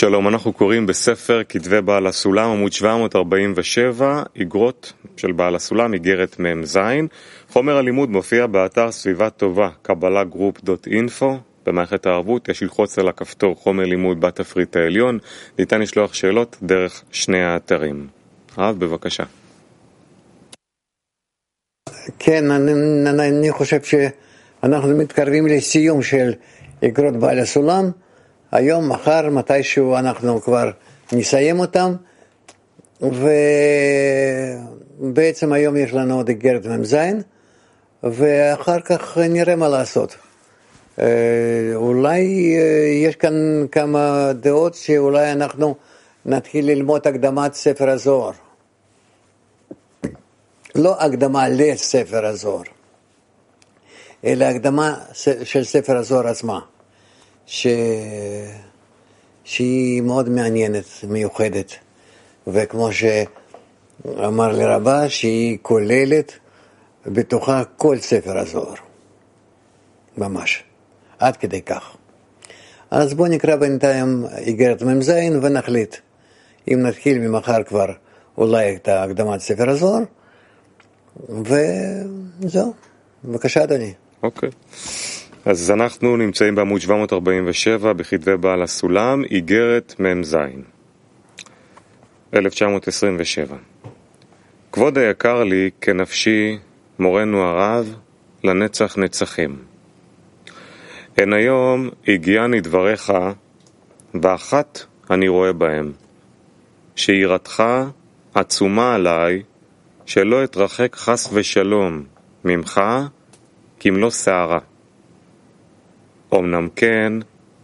שלום, אנחנו קוראים בספר כתבי בעל הסולם, עמוד 747, איגרות של בעל הסולם, איגרת מ"ז. חומר הלימוד מופיע באתר סביבה טובה, קבלה group.info. במערכת הערבות יש ללחוץ על הכפתור חומר לימוד בתפריט העליון. ניתן לשלוח שאלות דרך שני האתרים. הרב, בבקשה. כן, אני, אני חושב שאנחנו מתקרבים לסיום של איגרות בעל הסולם. היום, מחר, מתישהו אנחנו כבר נסיים אותם, ובעצם היום יש לנו עוד איגרת מ"ז, ואחר כך נראה מה לעשות. אולי יש כאן כמה דעות שאולי אנחנו נתחיל ללמוד הקדמת ספר הזוהר. לא הקדמה לספר הזוהר, אלא הקדמה של ספר הזוהר עצמה. ש... שהיא מאוד מעניינת, מיוחדת, וכמו שאמר לי רבה, שהיא כוללת בתוכה כל ספר הזוהר, ממש, עד כדי כך. אז בואו נקרא בינתיים איגרת מ"ז ונחליט אם נתחיל ממחר כבר אולי את הקדמת ספר הזוהר, וזהו. בבקשה, אדוני. אוקיי. Okay. אז אנחנו נמצאים בעמוד 747 בכתבי בעל הסולם, איגרת מ"ז, 1927. כבוד היקר לי כנפשי, מורנו הרב, לנצח נצחים. הן היום הגיעני דבריך, ואחת אני רואה בהם, שיראתך עצומה עליי, שלא אתרחק חס ושלום ממך, כמלוא שערה. אמנם כן,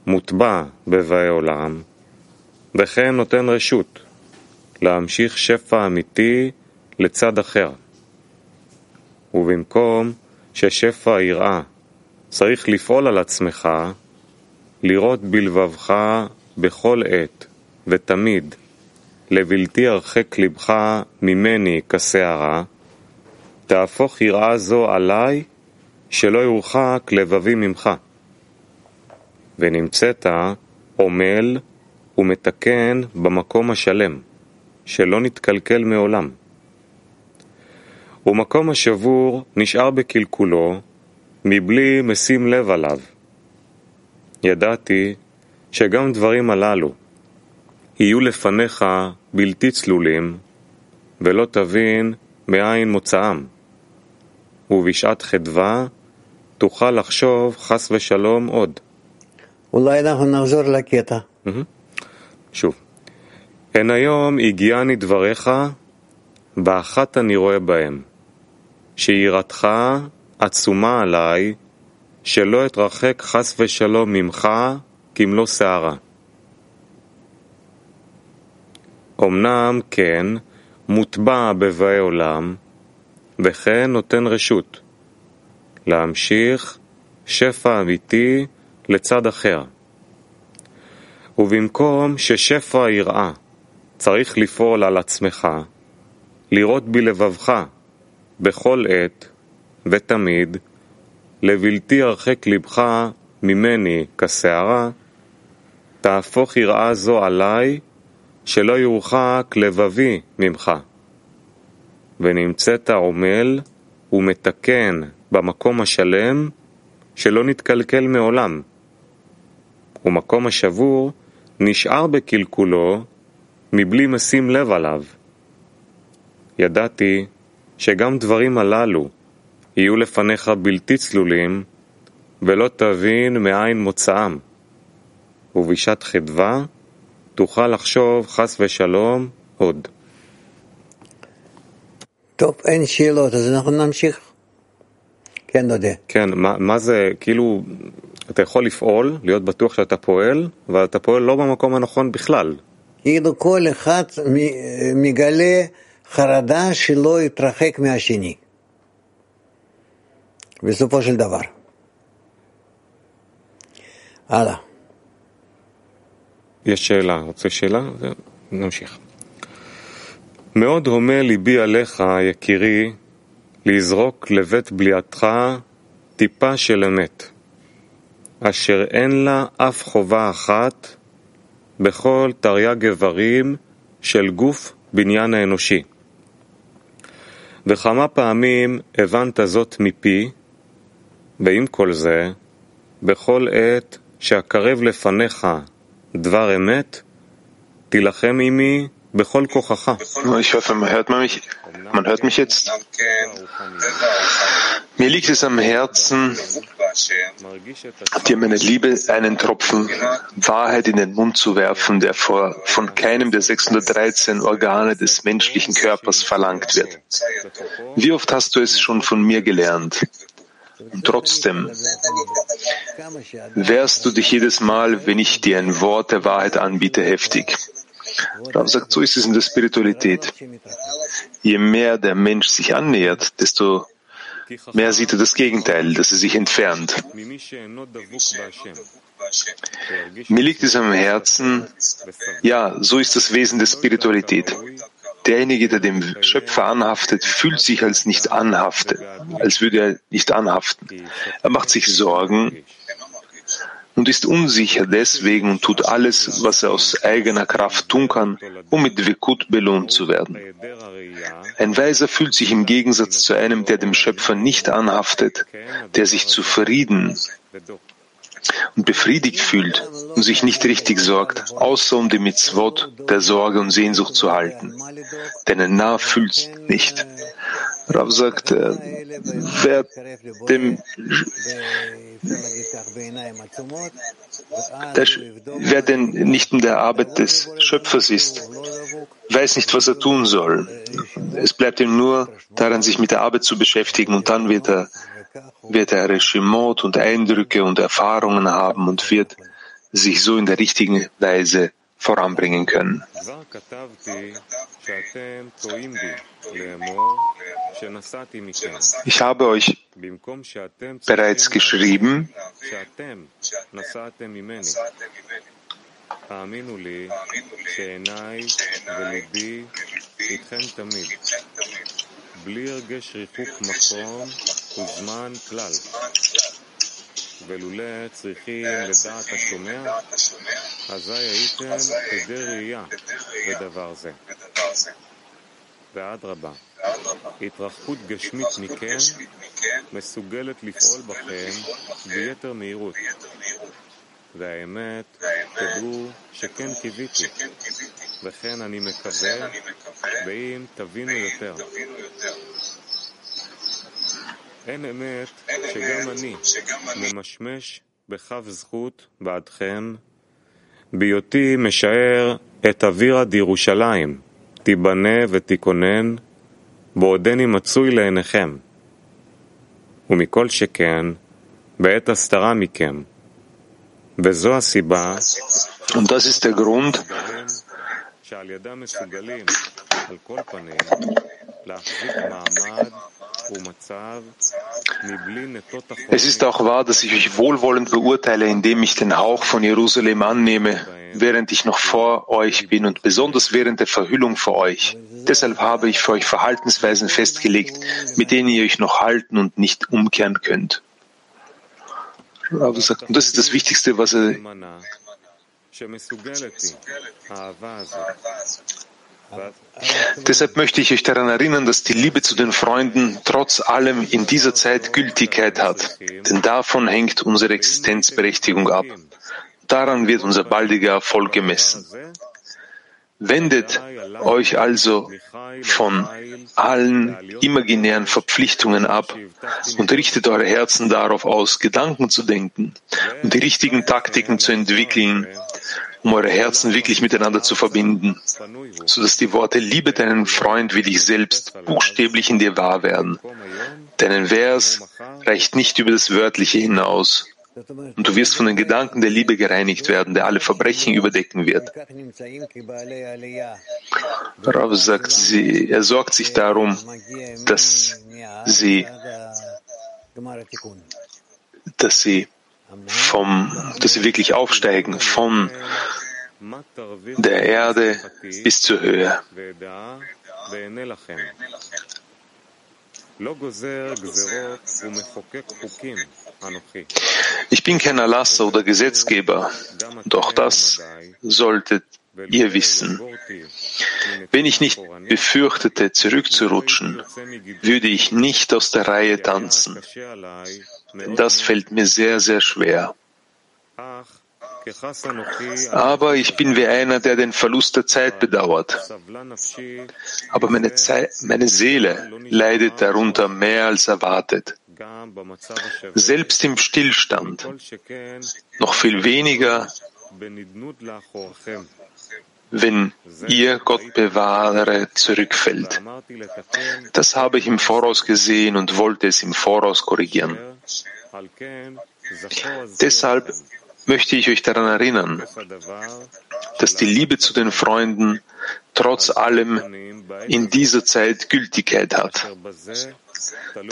מוטבע בבאי עולם, וכן נותן רשות להמשיך שפע אמיתי לצד אחר. ובמקום ששפע היראה צריך לפעול על עצמך, לראות בלבבך בכל עת ותמיד, לבלתי הרחק לבך ממני כשערה, תהפוך יראה זו עליי, שלא יורחק לבבי ממך. ונמצאת עמל ומתקן במקום השלם, שלא נתקלקל מעולם. ומקום השבור נשאר בקלקולו, מבלי משים לב עליו. ידעתי שגם דברים הללו יהיו לפניך בלתי צלולים, ולא תבין מאין מוצאם. ובשעת חדווה תוכל לחשוב חס ושלום עוד. אולי אנחנו נחזור לקטע. שוב. הן היום הגיעני דבריך, באחת אני רואה בהם, שיראתך עצומה עליי, שלא אתרחק חס ושלום ממך כמלוא שערה. אמנם כן, מוטבע בבאי עולם, וכן נותן רשות להמשיך שפע אמיתי לצד אחר. ובמקום ששפע היראה צריך לפעול על עצמך, לראות בלבבך בכל עת ותמיד, לבלתי הרחק לבך ממני כשערה, תהפוך יראה זו עליי, שלא יורחק לבבי ממך. ונמצאת עמל ומתקן במקום השלם, שלא נתקלקל מעולם. ומקום השבור נשאר בקלקולו מבלי משים לב עליו. ידעתי שגם דברים הללו יהיו לפניך בלתי צלולים, ולא תבין מאין מוצאם. ובשעת חדווה תוכל לחשוב חס ושלום עוד. טוב, אין שאלות, אז אנחנו נמשיך. כן, דודה. כן, מה, מה זה, כאילו, אתה יכול לפעול, להיות בטוח שאתה פועל, אבל אתה פועל לא במקום הנכון בכלל. כאילו כל אחד מגלה חרדה שלא יתרחק מהשני, בסופו של דבר. הלאה. יש שאלה, רוצה שאלה? נמשיך. מאוד הומה ליבי עליך, יקירי, לזרוק לבית בליעתך טיפה של אמת. אשר אין לה אף חובה אחת בכל תרי"ג איברים של גוף בניין האנושי. וכמה פעמים הבנת זאת מפי, ועם כל זה, בכל עת שאקרב לפניך דבר אמת, תילחם עמי. Ich hoffe, man hört mich. Man hört mich jetzt. Mir liegt es am Herzen, dir meine Liebe einen Tropfen Wahrheit in den Mund zu werfen, der vor, von keinem der 613 Organe des menschlichen Körpers verlangt wird. Wie oft hast du es schon von mir gelernt? Und trotzdem wehrst du dich jedes Mal, wenn ich dir ein Wort der Wahrheit anbiete, heftig. Rav sagt, so ist es in der Spiritualität. Je mehr der Mensch sich annähert, desto mehr sieht er das Gegenteil, dass er sich entfernt. Mir liegt es am Herzen, ja, so ist das Wesen der Spiritualität. Derjenige, der dem Schöpfer anhaftet, fühlt sich als nicht anhaftet, als würde er nicht anhaften. Er macht sich Sorgen und ist unsicher deswegen und tut alles, was er aus eigener Kraft tun kann, um mit Wekut belohnt zu werden. Ein Weiser fühlt sich im Gegensatz zu einem, der dem Schöpfer nicht anhaftet, der sich zufrieden und befriedigt fühlt und sich nicht richtig sorgt, außer um die Mitzvot der Sorge und Sehnsucht zu halten. Denn ein Narr fühlt nicht. Rav sagt, äh, wer dem der, wer denn nicht in der Arbeit des Schöpfers ist, weiß nicht, was er tun soll. Es bleibt ihm nur daran, sich mit der Arbeit zu beschäftigen und dann wird er, wird er Regimot und Eindrücke und Erfahrungen haben und wird sich so in der richtigen Weise voranbringen können. Ich habe euch bereits geschrieben, בלי הרגש ריחוק מקום וזמן כלל. ולולא צריכים לדעת השומע, אזי הייתם עדי ראייה בדבר זה. ואדרבה, התרחקות גשמית מכם מסוגלת לפעול בכם ביתר מהירות. והאמת, תדעו שכן קיוויתי, וכן אני מקווה, ואם תבינו יותר. אין אמת שגם אני ממשמש בכף זכות בעדכם, בהיותי משער את אווירה דירושלים, תיבנה ותיכונן, בעודני מצוי לעיניכם. ומכל שכן, בעת הסתרה מכם. וזו הסיבה Und das ist der Grund, שעל ידם מסוגלים, על כל פנים, Es ist auch wahr, dass ich euch wohlwollend beurteile, indem ich den Hauch von Jerusalem annehme, während ich noch vor euch bin und besonders während der Verhüllung vor euch. Deshalb habe ich für euch Verhaltensweisen festgelegt, mit denen ihr euch noch halten und nicht umkehren könnt. Und das ist das Wichtigste, was er Deshalb möchte ich euch daran erinnern, dass die Liebe zu den Freunden trotz allem in dieser Zeit Gültigkeit hat, denn davon hängt unsere Existenzberechtigung ab. Daran wird unser baldiger Erfolg gemessen. Wendet euch also von allen imaginären Verpflichtungen ab und richtet eure Herzen darauf aus, Gedanken zu denken und die richtigen Taktiken zu entwickeln, um eure Herzen wirklich miteinander zu verbinden, sodass die Worte Liebe deinen Freund wie dich selbst buchstäblich in dir wahr werden. Denn ein Vers reicht nicht über das Wörtliche hinaus. Und du wirst von den Gedanken der Liebe gereinigt werden, der alle Verbrechen überdecken wird. Rav sagt, sie, er sorgt sich darum, dass sie, dass sie vom, dass sie wirklich aufsteigen von der Erde bis zur Höhe. Ich bin kein Erlasser oder Gesetzgeber, doch das solltet ihr wissen. Wenn ich nicht befürchtete, zurückzurutschen, würde ich nicht aus der Reihe tanzen. Das fällt mir sehr, sehr schwer. Aber ich bin wie einer, der den Verlust der Zeit bedauert. Aber meine, Zeit, meine Seele leidet darunter mehr als erwartet. Selbst im Stillstand, noch viel weniger, wenn ihr Gott bewahre zurückfällt. Das habe ich im Voraus gesehen und wollte es im Voraus korrigieren. Deshalb möchte ich euch daran erinnern, dass die Liebe zu den Freunden trotz allem in dieser Zeit Gültigkeit hat.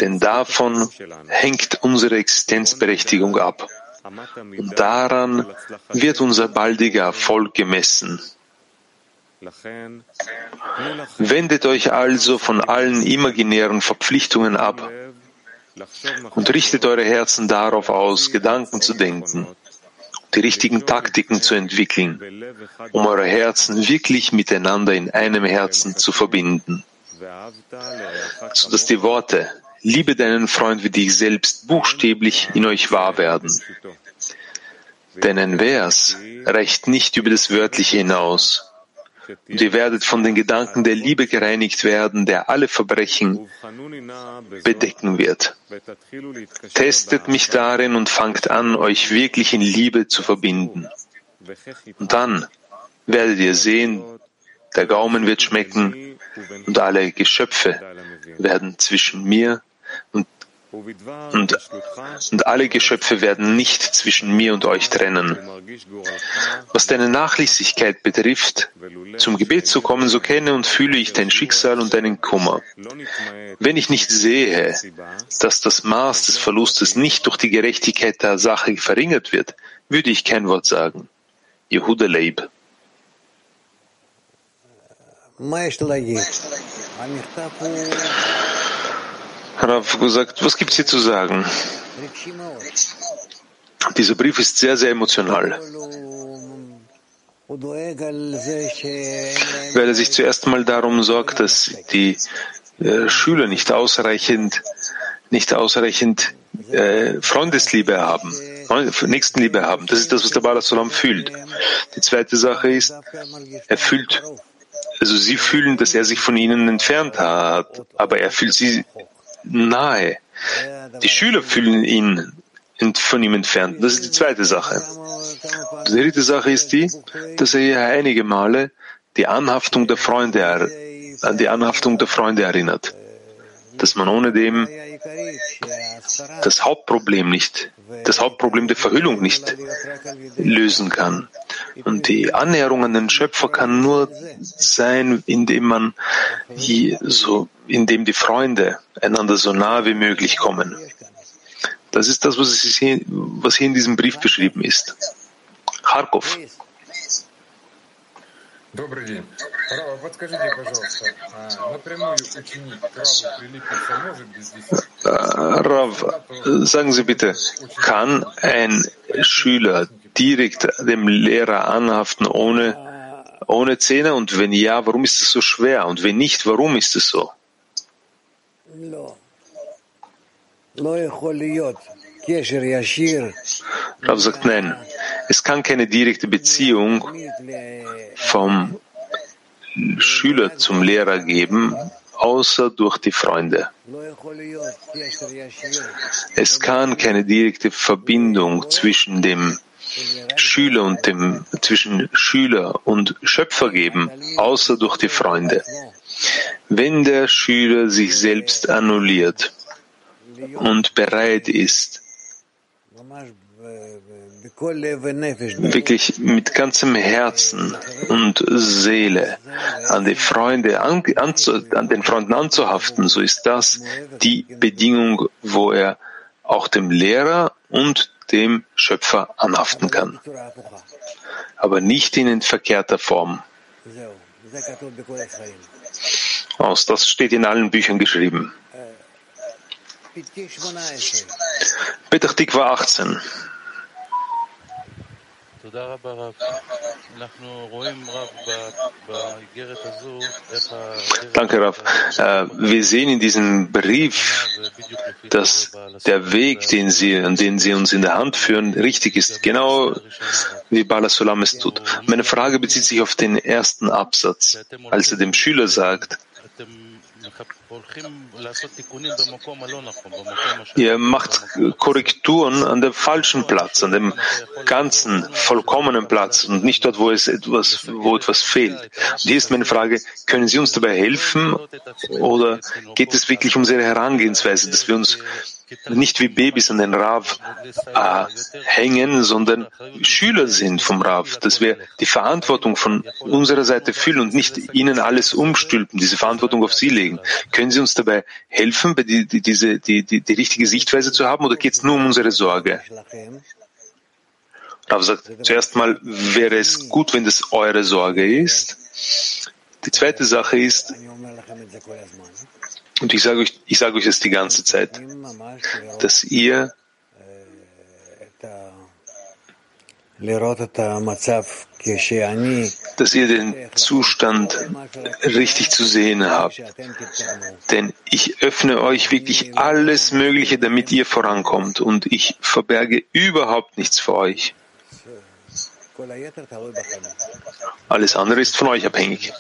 Denn davon hängt unsere Existenzberechtigung ab. Und daran wird unser baldiger Erfolg gemessen. Wendet euch also von allen imaginären Verpflichtungen ab und richtet eure Herzen darauf aus, Gedanken zu denken die richtigen Taktiken zu entwickeln, um eure Herzen wirklich miteinander in einem Herzen zu verbinden, sodass die Worte Liebe deinen Freund wie dich selbst buchstäblich in euch wahr werden. Denn ein Vers reicht nicht über das Wörtliche hinaus. Und ihr werdet von den Gedanken der Liebe gereinigt werden, der alle Verbrechen bedecken wird. Testet mich darin und fangt an, euch wirklich in Liebe zu verbinden. Und dann werdet ihr sehen, der Gaumen wird schmecken und alle Geschöpfe werden zwischen mir und und, und alle Geschöpfe werden nicht zwischen mir und euch trennen. Was deine Nachlässigkeit betrifft, zum Gebet zu kommen, so kenne und fühle ich dein Schicksal und deinen Kummer. Wenn ich nicht sehe, dass das Maß des Verlustes nicht durch die Gerechtigkeit der Sache verringert wird, würde ich kein Wort sagen. Yehuda Leib. Rav gesagt, was gibt es hier zu sagen? Dieser Brief ist sehr, sehr emotional. Weil er sich zuerst mal darum sorgt, dass die äh, Schüler nicht ausreichend, nicht ausreichend äh, Freundesliebe haben, Nächstenliebe haben. Das ist das, was der Balasolam fühlt. Die zweite Sache ist, er fühlt, also sie fühlen, dass er sich von ihnen entfernt hat, aber er fühlt sie nahe. Die Schüler fühlen ihn von ihm entfernt. Das ist die zweite Sache. Die dritte Sache ist die, dass er hier einige Male die Anhaftung der Freunde, an die Anhaftung der Freunde erinnert. Dass man ohne dem das Hauptproblem nicht, das Hauptproblem der Verhüllung nicht lösen kann. Und die Annäherung an den Schöpfer kann nur sein, indem man hier so, indem die Freunde einander so nah wie möglich kommen. Das ist das, was hier, was hier in diesem Brief beschrieben ist. Kharkov. Добрый день. Рава, подскажите, пожалуйста, напрямую ученик к Раву прилепиться может без Rav, sagen Sie bitte, kann ein Schüler direkt dem Lehrer anhaften ohne, ohne Zähne? Und wenn ja, warum ist es so schwer? Und wenn nicht, warum ist es so? Rav sagt nein. Es kann keine direkte Beziehung vom Schüler zum Lehrer geben, außer durch die Freunde. Es kann keine direkte Verbindung zwischen dem Schüler und dem, zwischen Schüler und Schöpfer geben, außer durch die Freunde. Wenn der Schüler sich selbst annulliert und bereit ist, wirklich mit ganzem Herzen und Seele an die Freunde an, an den Freunden anzuhaften, so ist das die Bedingung, wo er auch dem Lehrer und dem Schöpfer anhaften kann. Aber nicht in verkehrter Form. Aus das steht in allen Büchern geschrieben. Petach Tikva 18. Danke, Rav. Äh, wir sehen in diesem Brief, dass der Weg, den Sie, an den Sie uns in der Hand führen, richtig ist, genau wie Bala Sulam es tut. Meine Frage bezieht sich auf den ersten Absatz, als er dem Schüler sagt, Ihr macht Korrekturen an dem falschen Platz, an dem ganzen, vollkommenen Platz und nicht dort, wo es etwas, wo etwas fehlt. Und hier ist meine Frage, können Sie uns dabei helfen oder geht es wirklich um unsere Herangehensweise, dass wir uns nicht wie Babys an den Rav äh, hängen, sondern Schüler sind vom Rav, dass wir die Verantwortung von unserer Seite fühlen und nicht ihnen alles umstülpen, diese Verantwortung auf sie legen. Können Sie uns dabei helfen, die, die, diese, die, die, die richtige Sichtweise zu haben oder geht es nur um unsere Sorge? Rav sagt, zuerst mal wäre es gut, wenn das eure Sorge ist. Die zweite Sache ist, und ich sage euch, ich sage euch das die ganze Zeit, dass ihr dass ihr den Zustand richtig zu sehen habt. Denn ich öffne euch wirklich alles Mögliche, damit ihr vorankommt und ich verberge überhaupt nichts für euch. Alles andere ist von euch abhängig.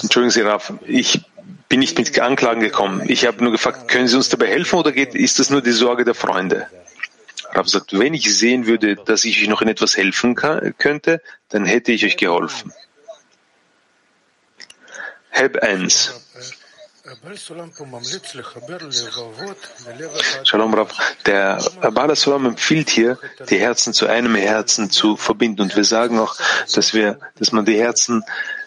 Entschuldigen Sie, Raf, ich bin nicht mit Anklagen gekommen. Ich habe nur gefragt, können Sie uns dabei helfen oder geht, ist das nur die Sorge der Freunde? Raf sagt, wenn ich sehen würde, dass ich euch noch in etwas helfen kann, könnte, dann hätte ich euch geholfen. Heb 1. Shalom Rav. Der Bala empfiehlt hier, die Herzen zu einem Herzen zu verbinden. Und wir sagen auch, dass wir, dass man die Herzen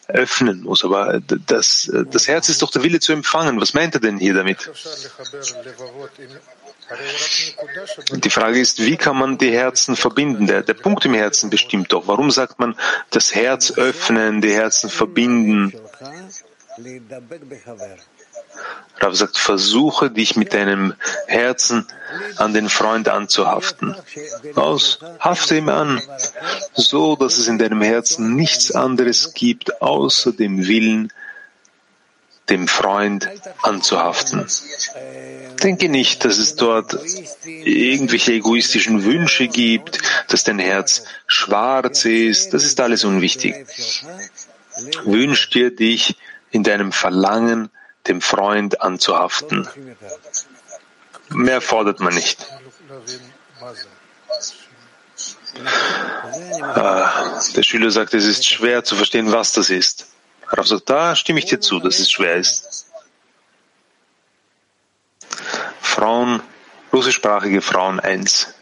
öffnen muss. Aber das, das Herz ist doch der Wille zu empfangen. Was meint er denn hier damit? Die Frage ist, wie kann man die Herzen verbinden? Der, der Punkt im Herzen bestimmt doch. Warum sagt man das Herz öffnen, die Herzen verbinden? Rav sagt, versuche dich mit deinem Herzen an den Freund anzuhaften. Aus, hafte ihm an, so dass es in deinem Herzen nichts anderes gibt, außer dem Willen, dem Freund anzuhaften. Denke nicht, dass es dort irgendwelche egoistischen Wünsche gibt, dass dein Herz schwarz ist. Das ist alles unwichtig. Wünsch dir dich in deinem Verlangen dem Freund anzuhaften. Mehr fordert man nicht. Ah, der Schüler sagt, es ist schwer zu verstehen, was das ist. Rav sagt, da stimme ich dir zu, dass es schwer ist. Frauen, russischsprachige Frauen 1.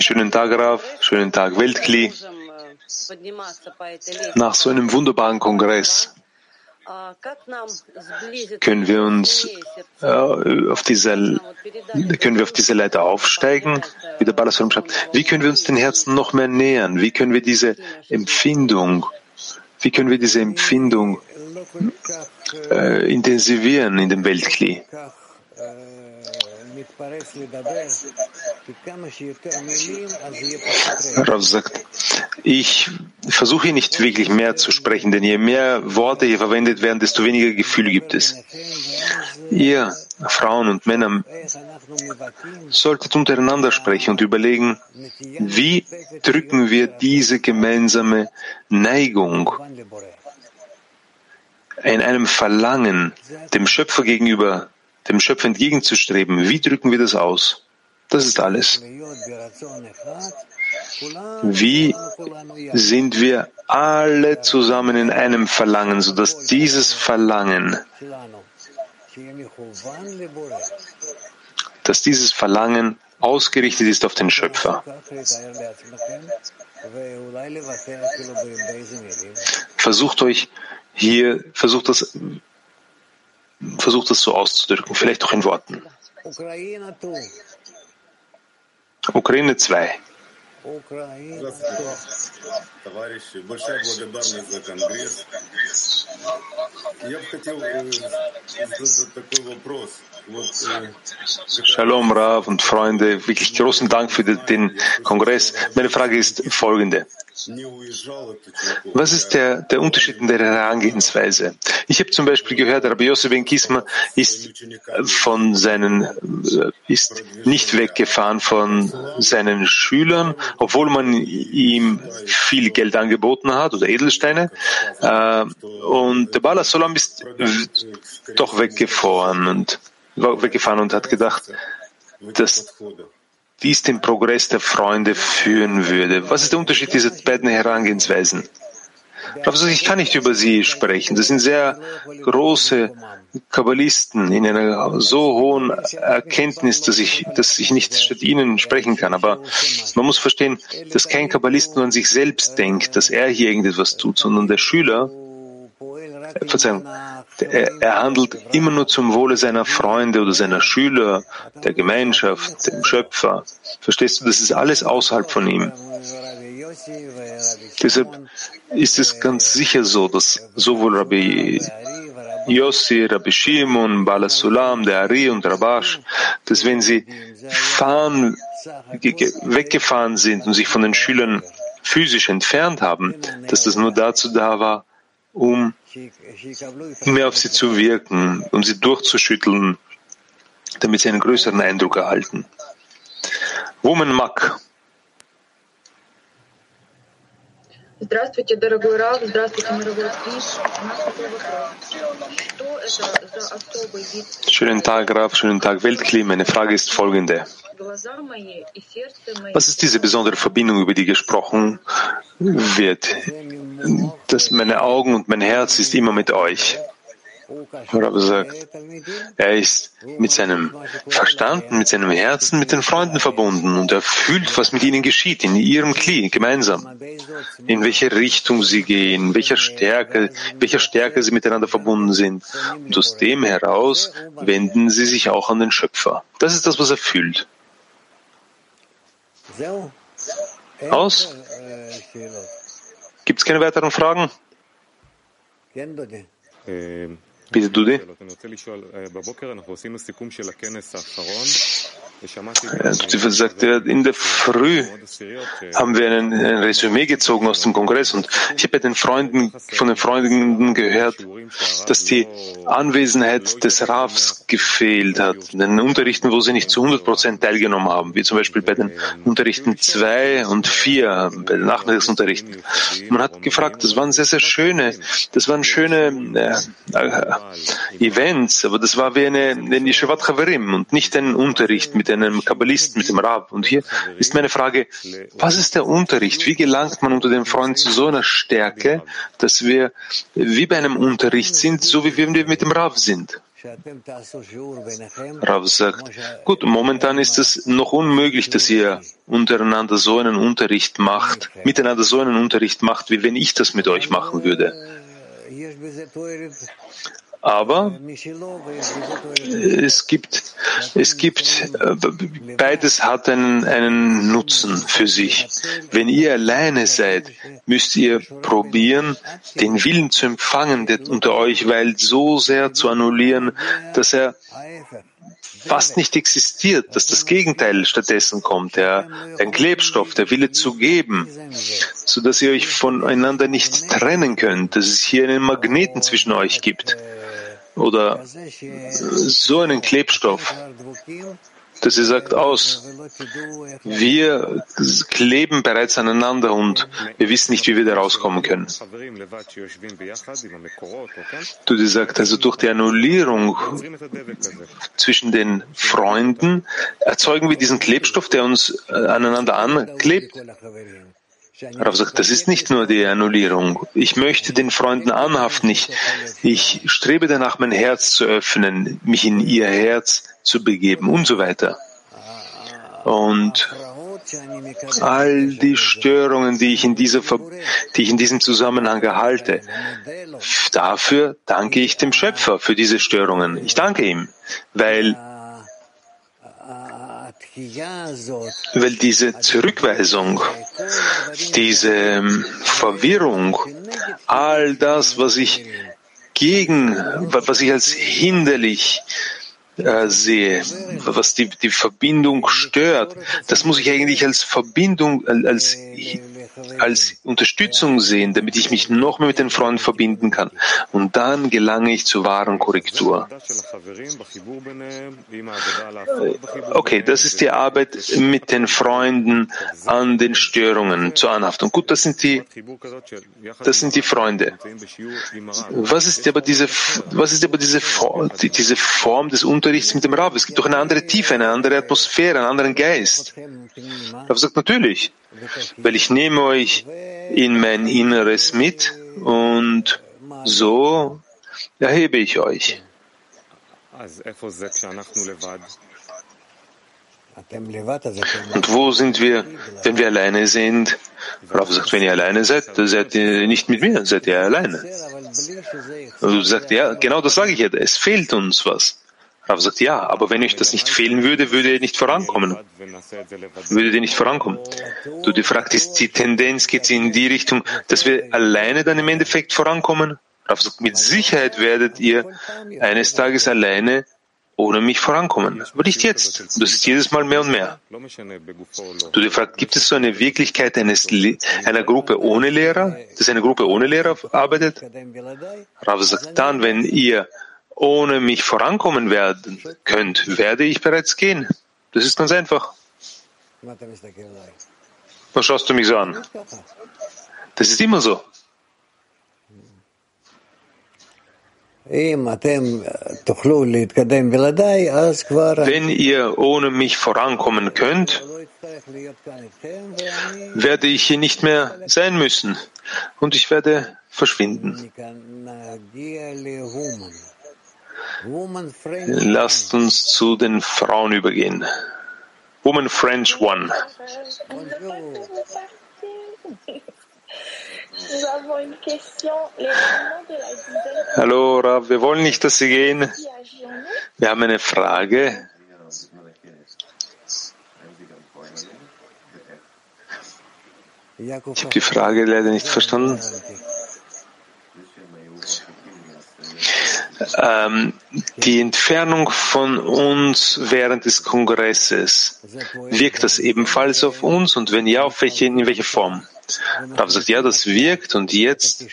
Schönen Tag, Rav. Schönen Tag, Weltkli. Nach so einem wunderbaren Kongress können wir uns äh, auf diese, können wir auf diese Leiter aufsteigen, wie der Balasram schreibt. Wie können wir uns den Herzen noch mehr nähern? Wie können wir diese Empfindung, wie können wir diese Empfindung äh, intensivieren in dem Weltkli? Ich versuche nicht wirklich mehr zu sprechen, denn je mehr Worte hier verwendet werden, desto weniger Gefühle gibt es. Ihr, Frauen und Männer, solltet untereinander sprechen und überlegen, wie drücken wir diese gemeinsame Neigung in einem Verlangen dem Schöpfer gegenüber dem Schöpfer entgegenzustreben. Wie drücken wir das aus? Das ist alles. Wie sind wir alle zusammen in einem Verlangen, sodass dieses Verlangen, dass dieses Verlangen ausgerichtet ist auf den Schöpfer. Versucht euch hier, versucht das versucht das so auszudrücken, vielleicht auch in Worten. Ukraine 2. Товарищи, большая благодарность за Конгресс. Я бы хотел э, задать такой вопрос. Shalom, Rav und Freunde, wirklich großen Dank für den Kongress. Meine Frage ist folgende. Was ist der, der Unterschied in der Herangehensweise? Ich habe zum Beispiel gehört, Rabbi Yosef Ben Kisma ist von seinen, äh, ist nicht weggefahren von seinen Schülern, obwohl man ihm viel Geld angeboten hat oder Edelsteine. Äh, und der Bala Solam ist doch weggefahren und weggefahren und hat gedacht, dass dies den Progress der Freunde führen würde. Was ist der Unterschied dieser beiden Herangehensweisen? Ich kann nicht über sie sprechen. Das sind sehr große Kabbalisten in einer so hohen Erkenntnis, dass ich, dass ich nicht statt ihnen sprechen kann. Aber man muss verstehen, dass kein Kabbalist nur an sich selbst denkt, dass er hier irgendetwas tut, sondern der Schüler, Verzeihung, er, er handelt immer nur zum Wohle seiner Freunde oder seiner Schüler, der Gemeinschaft, dem Schöpfer. Verstehst du, das ist alles außerhalb von ihm. Deshalb ist es ganz sicher so, dass sowohl Rabbi Yossi, Rabbi Shimon, Bala Sulam, der Ari und Rabash, dass wenn sie fahren, weggefahren sind und sich von den Schülern physisch entfernt haben, dass das nur dazu da war, um mehr auf sie zu wirken, um sie durchzuschütteln, damit sie einen größeren Eindruck erhalten. Woman Mack. Здравствуйте, дорогой Рав, здравствуйте, мировой Криш. У нас такой вопрос. Что это за особый вид? Schönen Tag, Rav, schönen Tag, Weltklim. Meine Frage ist folgende. Was ist diese besondere Verbindung, über die gesprochen wird? Dass meine Augen und mein Herz ist immer mit euch. Rabbi sagt, er ist mit seinem Verstand, mit seinem Herzen, mit den Freunden verbunden und er fühlt, was mit ihnen geschieht, in ihrem Kli, gemeinsam. In welche Richtung sie gehen, welcher Stärke, welcher Stärke sie miteinander verbunden sind. Und aus dem heraus wenden sie sich auch an den Schöpfer. Das ist das, was er fühlt. Aus? Gibt es keine weiteren Fragen? Bitte, Dudi. Sie sagt, in der Früh haben wir ein, ein Resümee gezogen aus dem Kongress und ich habe den Freunden, von den Freunden gehört, dass die Anwesenheit des Ravs gefehlt hat, in den Unterrichten, wo sie nicht zu 100 Prozent teilgenommen haben, wie zum Beispiel bei den Unterrichten 2 und 4, bei den Nachmittagsunterrichten. Man hat gefragt, das waren sehr, sehr schöne, das waren schöne äh, Events, aber das war wie eine, eine Yeshivat Chaverim und nicht ein Unterricht mit einem Kabbalisten, mit dem Rab. Und hier ist meine Frage, was ist der Unterricht? Wie gelangt man unter den Freunden zu so einer Stärke, dass wir wie bei einem Unterricht sind, so wie wir mit dem Rab sind? Rav sagt, gut, momentan ist es noch unmöglich, dass ihr untereinander so einen Unterricht macht, miteinander so einen Unterricht macht, wie wenn ich das mit euch machen würde. Aber es gibt, es gibt, beides hat einen, einen Nutzen für sich. Wenn ihr alleine seid, müsst ihr probieren, den Willen zu empfangen, der unter euch weilt, so sehr zu annullieren, dass er fast nicht existiert, dass das Gegenteil stattdessen kommt, der, ein Klebstoff, der Wille zu geben, so dass ihr euch voneinander nicht trennen könnt, dass es hier einen Magneten zwischen euch gibt oder so einen Klebstoff, dass sie sagt aus, wir kleben bereits aneinander und wir wissen nicht, wie wir da rauskommen können. Du sie sagt, also durch die Annullierung zwischen den Freunden erzeugen wir diesen Klebstoff, der uns äh, aneinander anklebt. Rav sagt, das ist nicht nur die Annullierung. Ich möchte den Freunden anhaften. Ich, ich strebe danach, mein Herz zu öffnen, mich in ihr Herz zu begeben und so weiter. Und all die Störungen, die ich in, dieser, die ich in diesem Zusammenhang erhalte, dafür danke ich dem Schöpfer für diese Störungen. Ich danke ihm, weil weil diese Zurückweisung, diese ähm, Verwirrung, all das, was ich gegen, was ich als hinderlich äh, sehe, was die, die Verbindung stört, das muss ich eigentlich als Verbindung, als, als Unterstützung sehen, damit ich mich noch mehr mit den Freunden verbinden kann. Und dann gelange ich zur wahren Korrektur. Okay, das ist die Arbeit mit den Freunden an den Störungen zur Anhaftung. Gut, das sind die, das sind die Freunde. Was ist aber diese, was ist aber diese, diese Form des Unterrichts mit dem Rav? Es gibt doch eine andere Tiefe, eine andere Atmosphäre, einen anderen Geist. Rav sagt natürlich, weil ich nehme euch in mein Inneres mit und so erhebe ich euch. Und wo sind wir, wenn wir alleine sind? Rav sagt, wenn ihr alleine seid, dann seid ihr nicht mit mir, seid ihr alleine. Und du sagst, ja, genau das sage ich ja, es fehlt uns was. Rav sagt, ja, aber wenn euch das nicht fehlen würde, würde ihr nicht vorankommen. Würde ihr nicht vorankommen. Du, die fragst, ist die Tendenz, geht in die Richtung, dass wir alleine dann im Endeffekt vorankommen? Rav sagt, mit Sicherheit werdet ihr eines Tages alleine ohne mich vorankommen. Aber nicht jetzt. Das ist jedes Mal mehr und mehr. Du dir fragst, gibt es so eine Wirklichkeit eines, einer Gruppe ohne Lehrer, dass eine Gruppe ohne Lehrer arbeitet? Rav sagt dann, wenn ihr ohne mich vorankommen werden könnt, werde ich bereits gehen. Das ist ganz einfach. Was schaust du mich so an? Das ist immer so. Wenn ihr ohne mich vorankommen könnt, werde ich hier nicht mehr sein müssen und ich werde verschwinden. Lasst uns zu den Frauen übergehen. Woman French One. Hallo, Rav, wir wollen nicht, dass Sie gehen. Wir haben eine Frage. Ich habe die Frage leider nicht verstanden. Ähm, die Entfernung von uns während des Kongresses, wirkt das ebenfalls auf uns und wenn ja, auf welche, in welcher Form? Rav sagt, ja, das wirkt und jetzt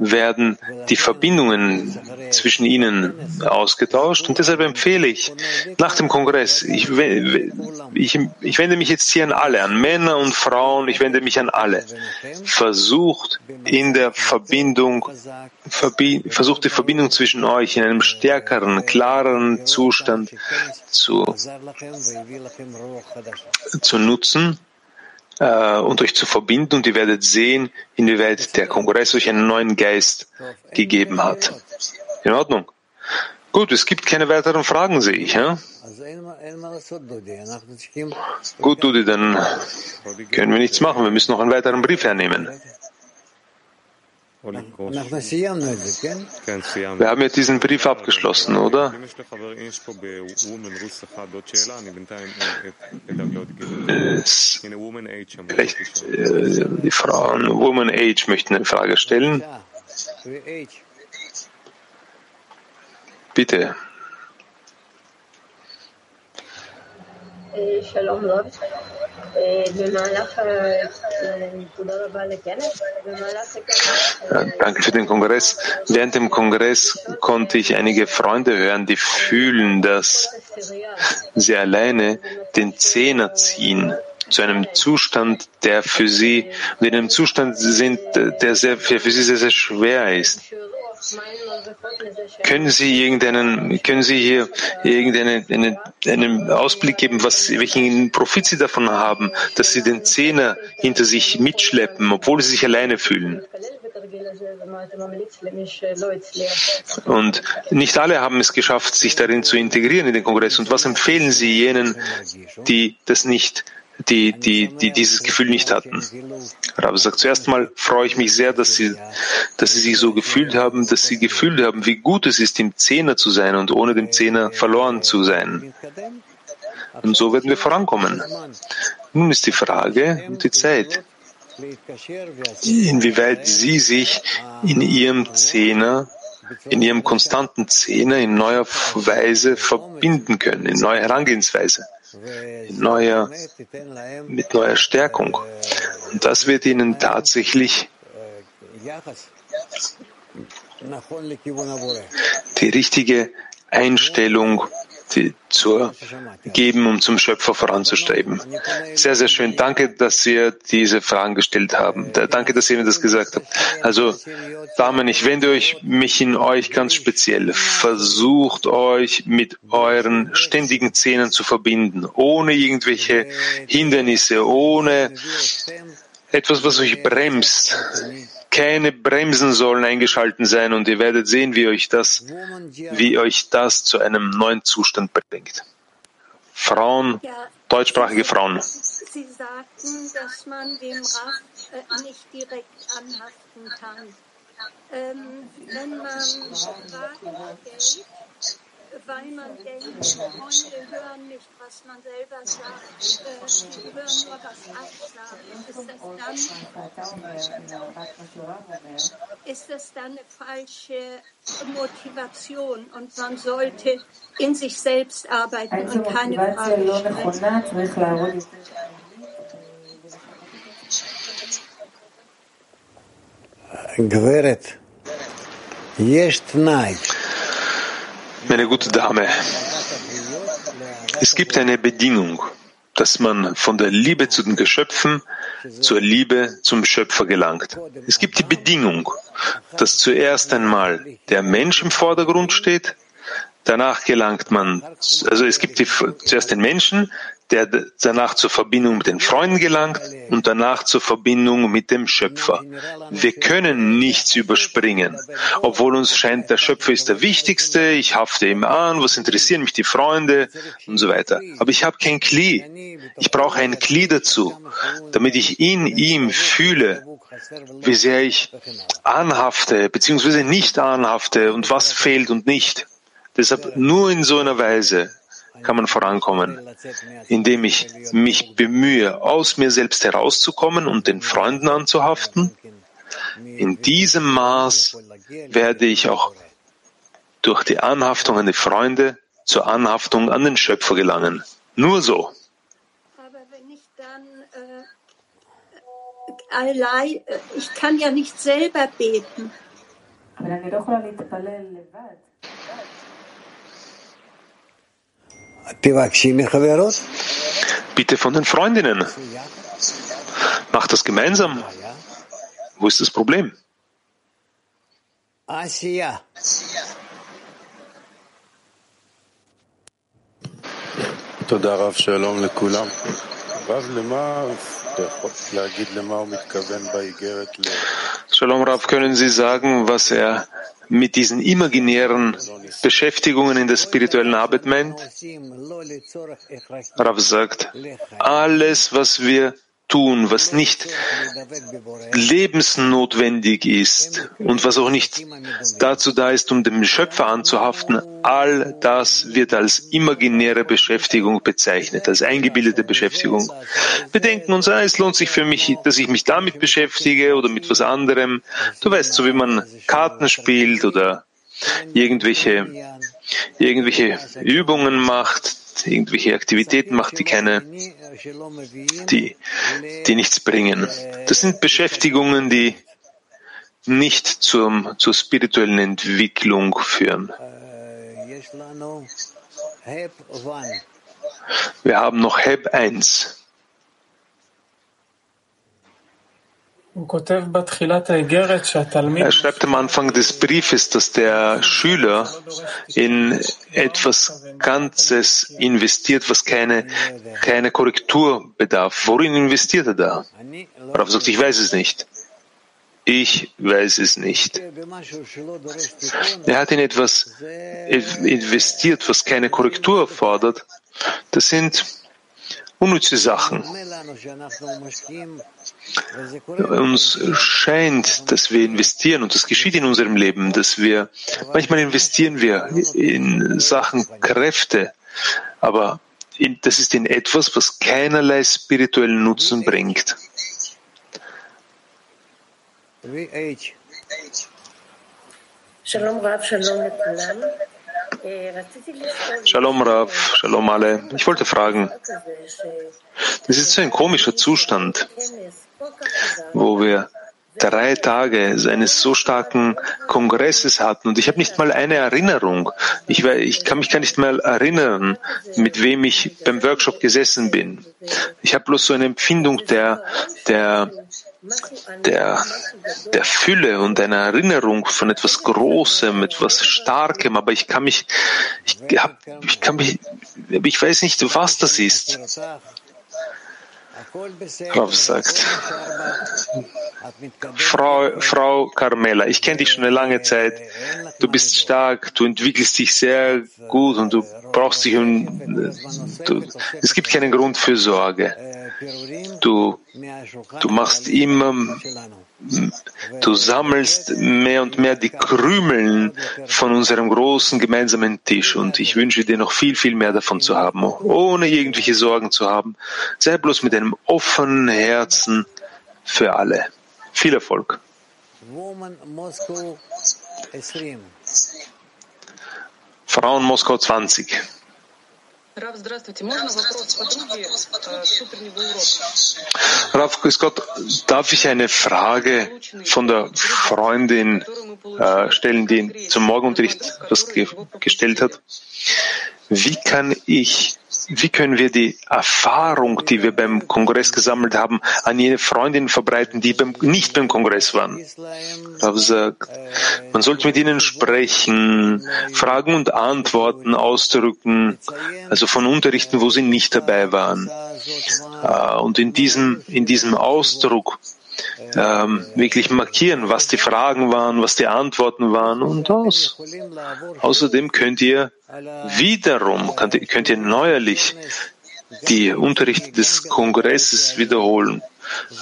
werden die Verbindungen zwischen ihnen ausgetauscht und deshalb empfehle ich nach dem Kongress, ich, ich, ich wende mich jetzt hier an alle, an Männer und Frauen, ich wende mich an alle. Versucht in der Verbindung, versucht die Verbindung zwischen euch in einem stärkeren, klareren Zustand zu, zu nutzen äh, und euch zu verbinden und ihr werdet sehen, inwieweit der Kongress euch einen neuen Geist gegeben hat. In Ordnung? Gut, es gibt keine weiteren Fragen, sehe ich. Ja? Gut, Dudi, dann können wir nichts machen. Wir müssen noch einen weiteren Brief hernehmen. Wir haben ja diesen Brief abgeschlossen, oder? Vielleicht äh, die Frauen Woman Age möchten eine Frage stellen. Bitte. Shalom Rav. Danke für den Kongress. Während dem Kongress konnte ich einige Freunde hören, die fühlen, dass sie alleine den Zehner ziehen zu einem Zustand, der für sie, in einem Zustand sind, der sehr, der für sie sehr, sehr schwer ist. Können Sie irgendeinen, können Sie hier irgendeinen einen, einen Ausblick geben, was, welchen Profit Sie davon haben, dass Sie den Zehner hinter sich mitschleppen, obwohl Sie sich alleine fühlen? Und nicht alle haben es geschafft, sich darin zu integrieren in den Kongress. Und was empfehlen Sie jenen, die das nicht die, die, die dieses Gefühl nicht hatten. Rabbi sagt, zuerst mal freue ich mich sehr, dass sie, dass sie sich so gefühlt haben, dass sie gefühlt haben, wie gut es ist, im Zehner zu sein und ohne dem Zehner verloren zu sein. Und so werden wir vorankommen. Nun ist die Frage und die Zeit, inwieweit Sie sich in Ihrem Zehner, in Ihrem konstanten Zehner in neuer Weise verbinden können, in neuer Herangehensweise, neuer, mit neuer Stärkung. Und das wird Ihnen tatsächlich die richtige Einstellung zur geben, um zum Schöpfer voranzustreben. Sehr, sehr schön. Danke, dass ihr diese Fragen gestellt haben. Danke, dass ihr mir das gesagt habt. Also, Damen, ich wende euch mich in euch ganz speziell. Versucht euch mit euren ständigen Zähnen zu verbinden, ohne irgendwelche Hindernisse, ohne etwas, was euch bremst. Keine Bremsen sollen eingeschalten sein und ihr werdet sehen, wie euch das, wie euch das zu einem neuen Zustand bringt. Frauen, ja, deutschsprachige Frauen. Sie sagten, dass man dem Raff äh, nicht direkt anhaften kann. Ähm, wenn man stellt, weil man denkt, Freunde hören nicht, was man selber sagt, äh, sie hören nur, was ich sage. Ist das dann, ist das dann eine falsche Motivation und man sollte in sich selbst arbeiten und keine Fragen stellen? גברת, יש תנאי meine gute Dame, es gibt eine Bedingung, dass man von der Liebe zu den Geschöpfen zur Liebe zum Schöpfer gelangt. Es gibt die Bedingung, dass zuerst einmal der Mensch im Vordergrund steht, danach gelangt man, also es gibt die, zuerst den Menschen, der danach zur Verbindung mit den Freunden gelangt und danach zur Verbindung mit dem Schöpfer. Wir können nichts überspringen, obwohl uns scheint, der Schöpfer ist der Wichtigste, ich hafte ihm an, was interessieren mich die Freunde und so weiter. Aber ich habe kein Kli. Ich brauche ein Kli dazu, damit ich in ihm fühle, wie sehr ich anhafte bzw. nicht anhafte und was fehlt und nicht. Deshalb nur in so einer Weise kann man vorankommen, indem ich mich bemühe, aus mir selbst herauszukommen und den Freunden anzuhaften. In diesem Maß werde ich auch durch die Anhaftung an die Freunde zur Anhaftung an den Schöpfer gelangen. Nur so. Aber wenn ich dann äh, allein, äh, ich kann ja nicht selber beten. Bitte von den Freundinnen. Mach das gemeinsam. Wo ist das Problem? Asiya. Toda Shalom Rav, können Sie sagen, was er mit diesen imaginären Beschäftigungen in der spirituellen Arbeit meint? Rav sagt, alles, was wir tun, was nicht lebensnotwendig ist und was auch nicht dazu da ist, um dem Schöpfer anzuhaften, all das wird als imaginäre Beschäftigung bezeichnet, als eingebildete Beschäftigung. Wir denken uns, ah, es lohnt sich für mich, dass ich mich damit beschäftige oder mit was anderem. Du weißt, so wie man Karten spielt oder irgendwelche, irgendwelche Übungen macht, irgendwelche Aktivitäten macht, die keine, die, die nichts bringen. Das sind Beschäftigungen, die nicht zum, zur spirituellen Entwicklung führen. Wir haben noch Heb 1. Er schreibt am Anfang des Briefes, dass der Schüler in etwas Ganzes investiert, was keine, keine Korrektur bedarf. Worin investiert er da? Rav sagt, ich weiß es nicht. Ich weiß es nicht. Er hat in etwas investiert, was keine Korrektur erfordert. Das sind unnütze Sachen. Uns scheint, dass wir investieren und das geschieht in unserem Leben, dass wir manchmal investieren wir in Sachen Kräfte, aber in, das ist in etwas, was keinerlei spirituellen Nutzen bringt. Shalom Rav, Shalom Shalom Rav, Shalom alle. Ich wollte fragen, das ist so ein komischer Zustand, wo wir drei Tage seines so starken Kongresses hatten und ich habe nicht mal eine Erinnerung. Ich, ich kann mich gar nicht mal erinnern, mit wem ich beim Workshop gesessen bin. Ich habe bloß so eine Empfindung der, der der, der Fülle und einer Erinnerung von etwas Großem, etwas Starkem, aber ich kann mich, ich, hab, ich kann mich, ich weiß nicht, was das ist. Rav sagt, Frau, Frau Carmela, ich kenne dich schon eine lange Zeit. Du bist stark, du entwickelst dich sehr gut und du brauchst dich. Um, du, es gibt keinen Grund für Sorge. Du du machst immer, du sammelst mehr und mehr die Krümeln von unserem großen gemeinsamen Tisch und ich wünsche dir noch viel, viel mehr davon zu haben, ohne irgendwelche Sorgen zu haben. Sei bloß mit einem offenen Herzen für alle. Viel Erfolg. Woman Moscow 20. Frauen Moskau 20. Рав, здравствуйте. Можно вопрос подруги э, с утреннего урока? Rav, grüß Gott, darf ich eine Frage von der Freundin äh, stellen, die zum Morgenunterricht was ge gestellt hat? Wie kann ich, wie können wir die Erfahrung, die wir beim Kongress gesammelt haben, an jene Freundinnen verbreiten, die beim, nicht beim Kongress waren? Sagt, man sollte mit ihnen sprechen, Fragen und Antworten ausdrücken, also von Unterrichten, wo sie nicht dabei waren. Äh, Und in diesem, in diesem Ausdruck ähm, wirklich markieren, was die Fragen waren, was die Antworten waren und aus. Außerdem könnt ihr wiederum, könnt ihr, neuerlich die Unterrichte des Kongresses wiederholen.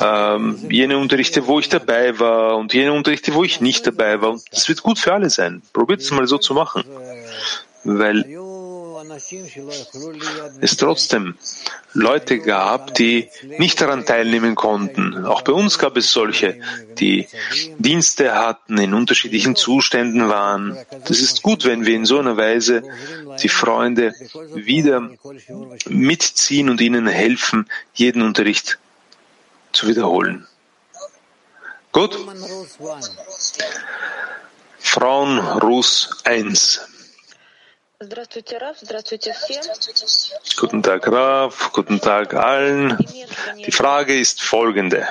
Ähm, jene Unterrichte, wo ich dabei war und jene Unterrichte, wo ich nicht dabei war. Und das wird gut für alle sein. Probiert es mal so zu machen. Weil es trotzdem Leute gab, die nicht daran teilnehmen konnten. Auch bei uns gab es solche, die Dienste hatten, in unterschiedlichen Zuständen waren. Das ist gut, wenn wir in so einer Weise die Freunde wieder mitziehen und ihnen helfen, jeden Unterricht zu wiederholen. Gut? Frauen Rus 1. Guten Tag, Raf. Guten Tag allen. Die Frage ist folgende.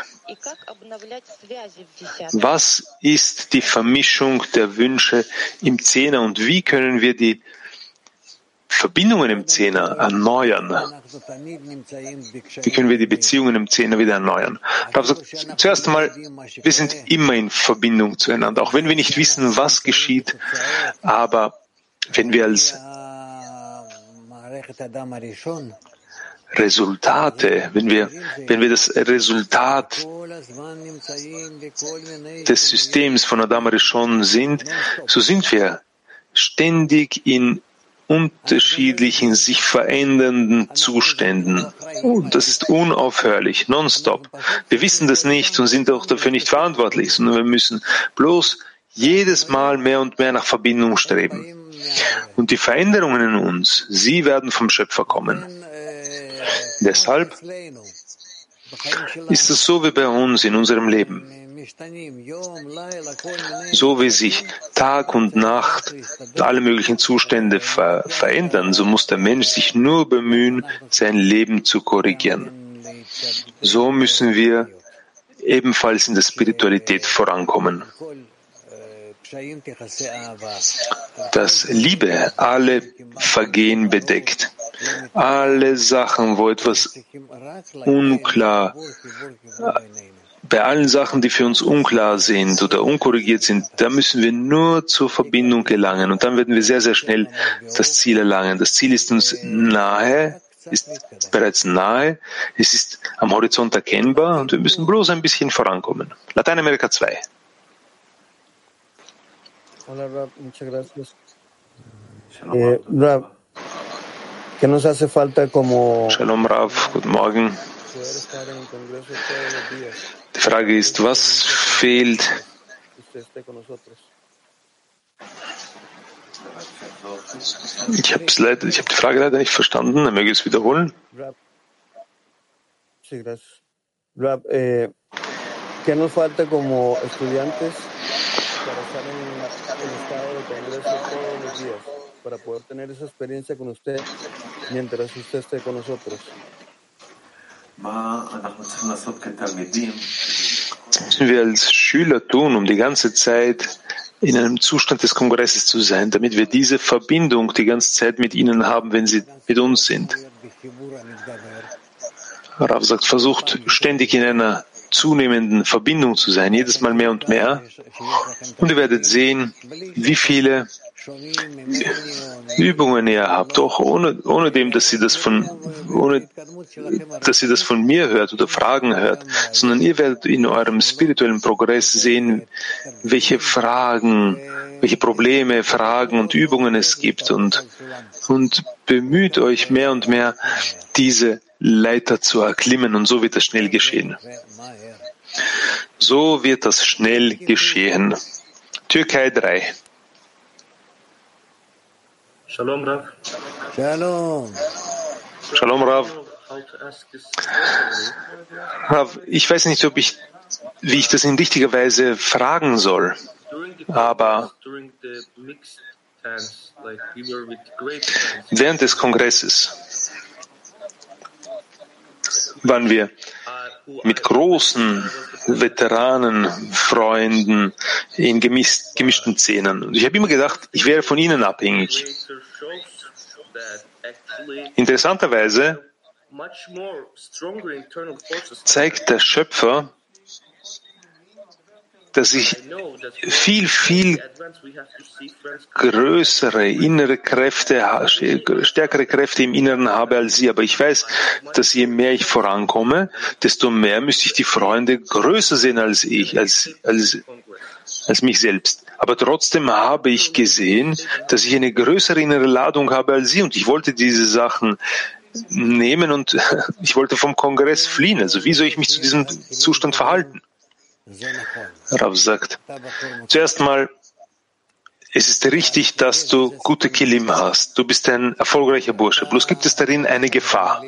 Was ist die Vermischung der Wünsche im Zehner und wie können wir die Verbindungen im Zehner erneuern? Wie können wir die Beziehungen im Zehner wieder erneuern? Rav sagt, zuerst einmal, wir sind immer in Verbindung zueinander, auch wenn wir nicht wissen, was geschieht, aber wenn wir als Resultate, wenn wir, wenn wir das Resultat des Systems von Adam Rishon sind, so sind wir ständig in unterschiedlichen, sich verändernden Zuständen. Und das ist unaufhörlich, nonstop. Wir wissen das nicht und sind auch dafür nicht verantwortlich, sondern wir müssen bloß jedes Mal mehr und mehr nach Verbindung streben. Und die Veränderungen in uns, sie werden vom Schöpfer kommen. Deshalb ist es so wie bei uns in unserem Leben. So wie sich Tag und Nacht alle möglichen Zustände ver verändern, so muss der Mensch sich nur bemühen, sein Leben zu korrigieren. So müssen wir ebenfalls in der Spiritualität vorankommen. Dass Liebe alle Vergehen bedeckt. Alle Sachen, wo etwas unklar, bei allen Sachen, die für uns unklar sind oder unkorrigiert sind, da müssen wir nur zur Verbindung gelangen und dann werden wir sehr, sehr schnell das Ziel erlangen. Das Ziel ist uns nahe, ist bereits nahe, es ist am Horizont erkennbar und wir müssen bloß ein bisschen vorankommen. Lateinamerika 2. Hola, Rab, muchas gracias. Eh, Rab, ¿Qué nos hace falta como Shalom Rav, guten Morgen. Die Frage ist, was fehlt, ich habe ich habe die Frage leider nicht verstanden, er möge es wiederholen. Rab. Rab, eh, ¿qué nos falta como estudiantes para estar en el estado de Congreso todos los días? Para poder tener esa experiencia con usted mientras usted esté con nosotros. Was müssen wir als Schüler tun, um die ganze Zeit in einem Zustand des Kongresses zu sein, damit wir diese Verbindung die ganze Zeit mit ihnen haben, wenn sie mit uns sind? Rav sagt, versucht ständig in einer zunehmenden Verbindung zu sein, jedes Mal mehr und mehr. Und ihr werdet sehen, wie viele Übungen ihr habt, auch ohne, ohne dem, dass sie das von, ohne, dass sie das von mir hört oder Fragen hört, sondern ihr werdet in eurem spirituellen Progress sehen, welche Fragen, welche Probleme, Fragen und Übungen es gibt und, und bemüht euch mehr und mehr, diese Leiter zu erklimmen und so wird das schnell geschehen. So wird das schnell geschehen. Türkei 3. Shalom, Rav. Shalom. Shalom Rav. Rav, ich weiß nicht, ob ich, wie ich das in richtiger Weise fragen soll, aber während des Kongresses waren wir mit großen Veteranen, Freunden in gemis gemischten Szenen. Und ich habe immer gedacht, ich wäre von ihnen abhängig. Interessanterweise zeigt der Schöpfer, dass ich viel, viel größere innere Kräfte, stärkere Kräfte im Inneren habe als sie. Aber ich weiß, dass je mehr ich vorankomme, desto mehr müsste ich die Freunde größer sehen als ich, als, als, als mich selbst. Aber trotzdem habe ich gesehen, dass ich eine größere innere Ladung habe als sie und ich wollte diese Sachen nehmen und ich wollte vom Kongress fliehen. Also wie soll ich mich zu diesem Zustand verhalten? Rav sagt, zuerst mal, es ist richtig, dass du gute Kilim hast. Du bist ein erfolgreicher Bursche. Bloß gibt es darin eine Gefahr,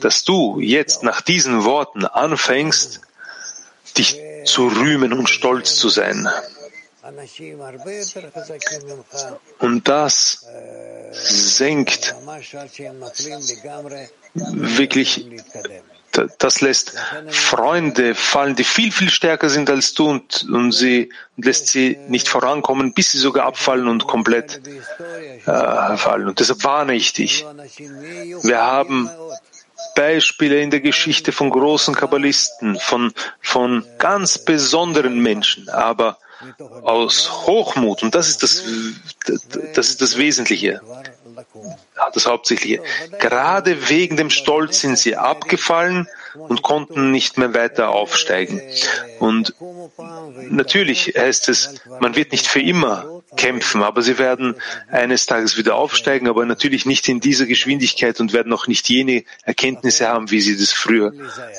dass du jetzt nach diesen Worten anfängst, dich zu rühmen und stolz zu sein. Und das senkt wirklich, das lässt Freunde fallen, die viel, viel stärker sind als du und, und sie und lässt sie nicht vorankommen, bis sie sogar abfallen und komplett äh, fallen. Und deshalb warne ich dich. Wir haben Beispiele in der Geschichte von großen Kabbalisten, von, von ganz besonderen Menschen, aber aus Hochmut, und das ist das, das ist das Wesentliche, das Hauptsächliche. Gerade wegen dem Stolz sind sie abgefallen und konnten nicht mehr weiter aufsteigen. Und natürlich heißt es, man wird nicht für immer kämpfen, aber sie werden eines Tages wieder aufsteigen, aber natürlich nicht in dieser Geschwindigkeit und werden auch nicht jene Erkenntnisse haben, wie sie das früher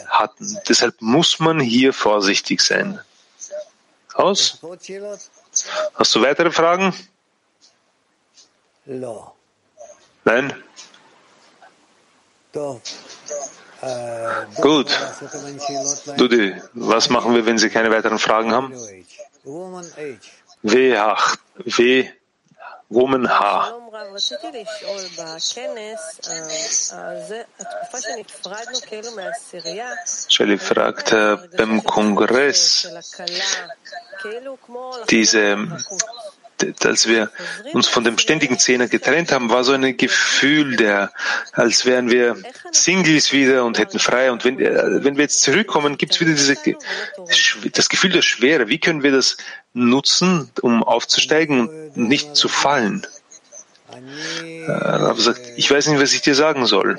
hatten. Deshalb muss man hier vorsichtig sein. Aus? Hast du weitere Fragen? Nein? Gut. Dudi, was machen wir, wenn Sie keine weiteren Fragen haben? W. W. Woman H. Shelley fragt äh, beim Kongress diese als wir uns von dem ständigen Zehner getrennt haben, war so ein Gefühl, der, als wären wir Singles wieder und hätten frei. Und wenn, äh, wenn wir jetzt zurückkommen, gibt es wieder diese, das Gefühl der Schwere. Wie können wir das nutzen, um aufzusteigen und nicht zu fallen? Äh, Rav sagt, ich weiß nicht, was ich dir sagen soll.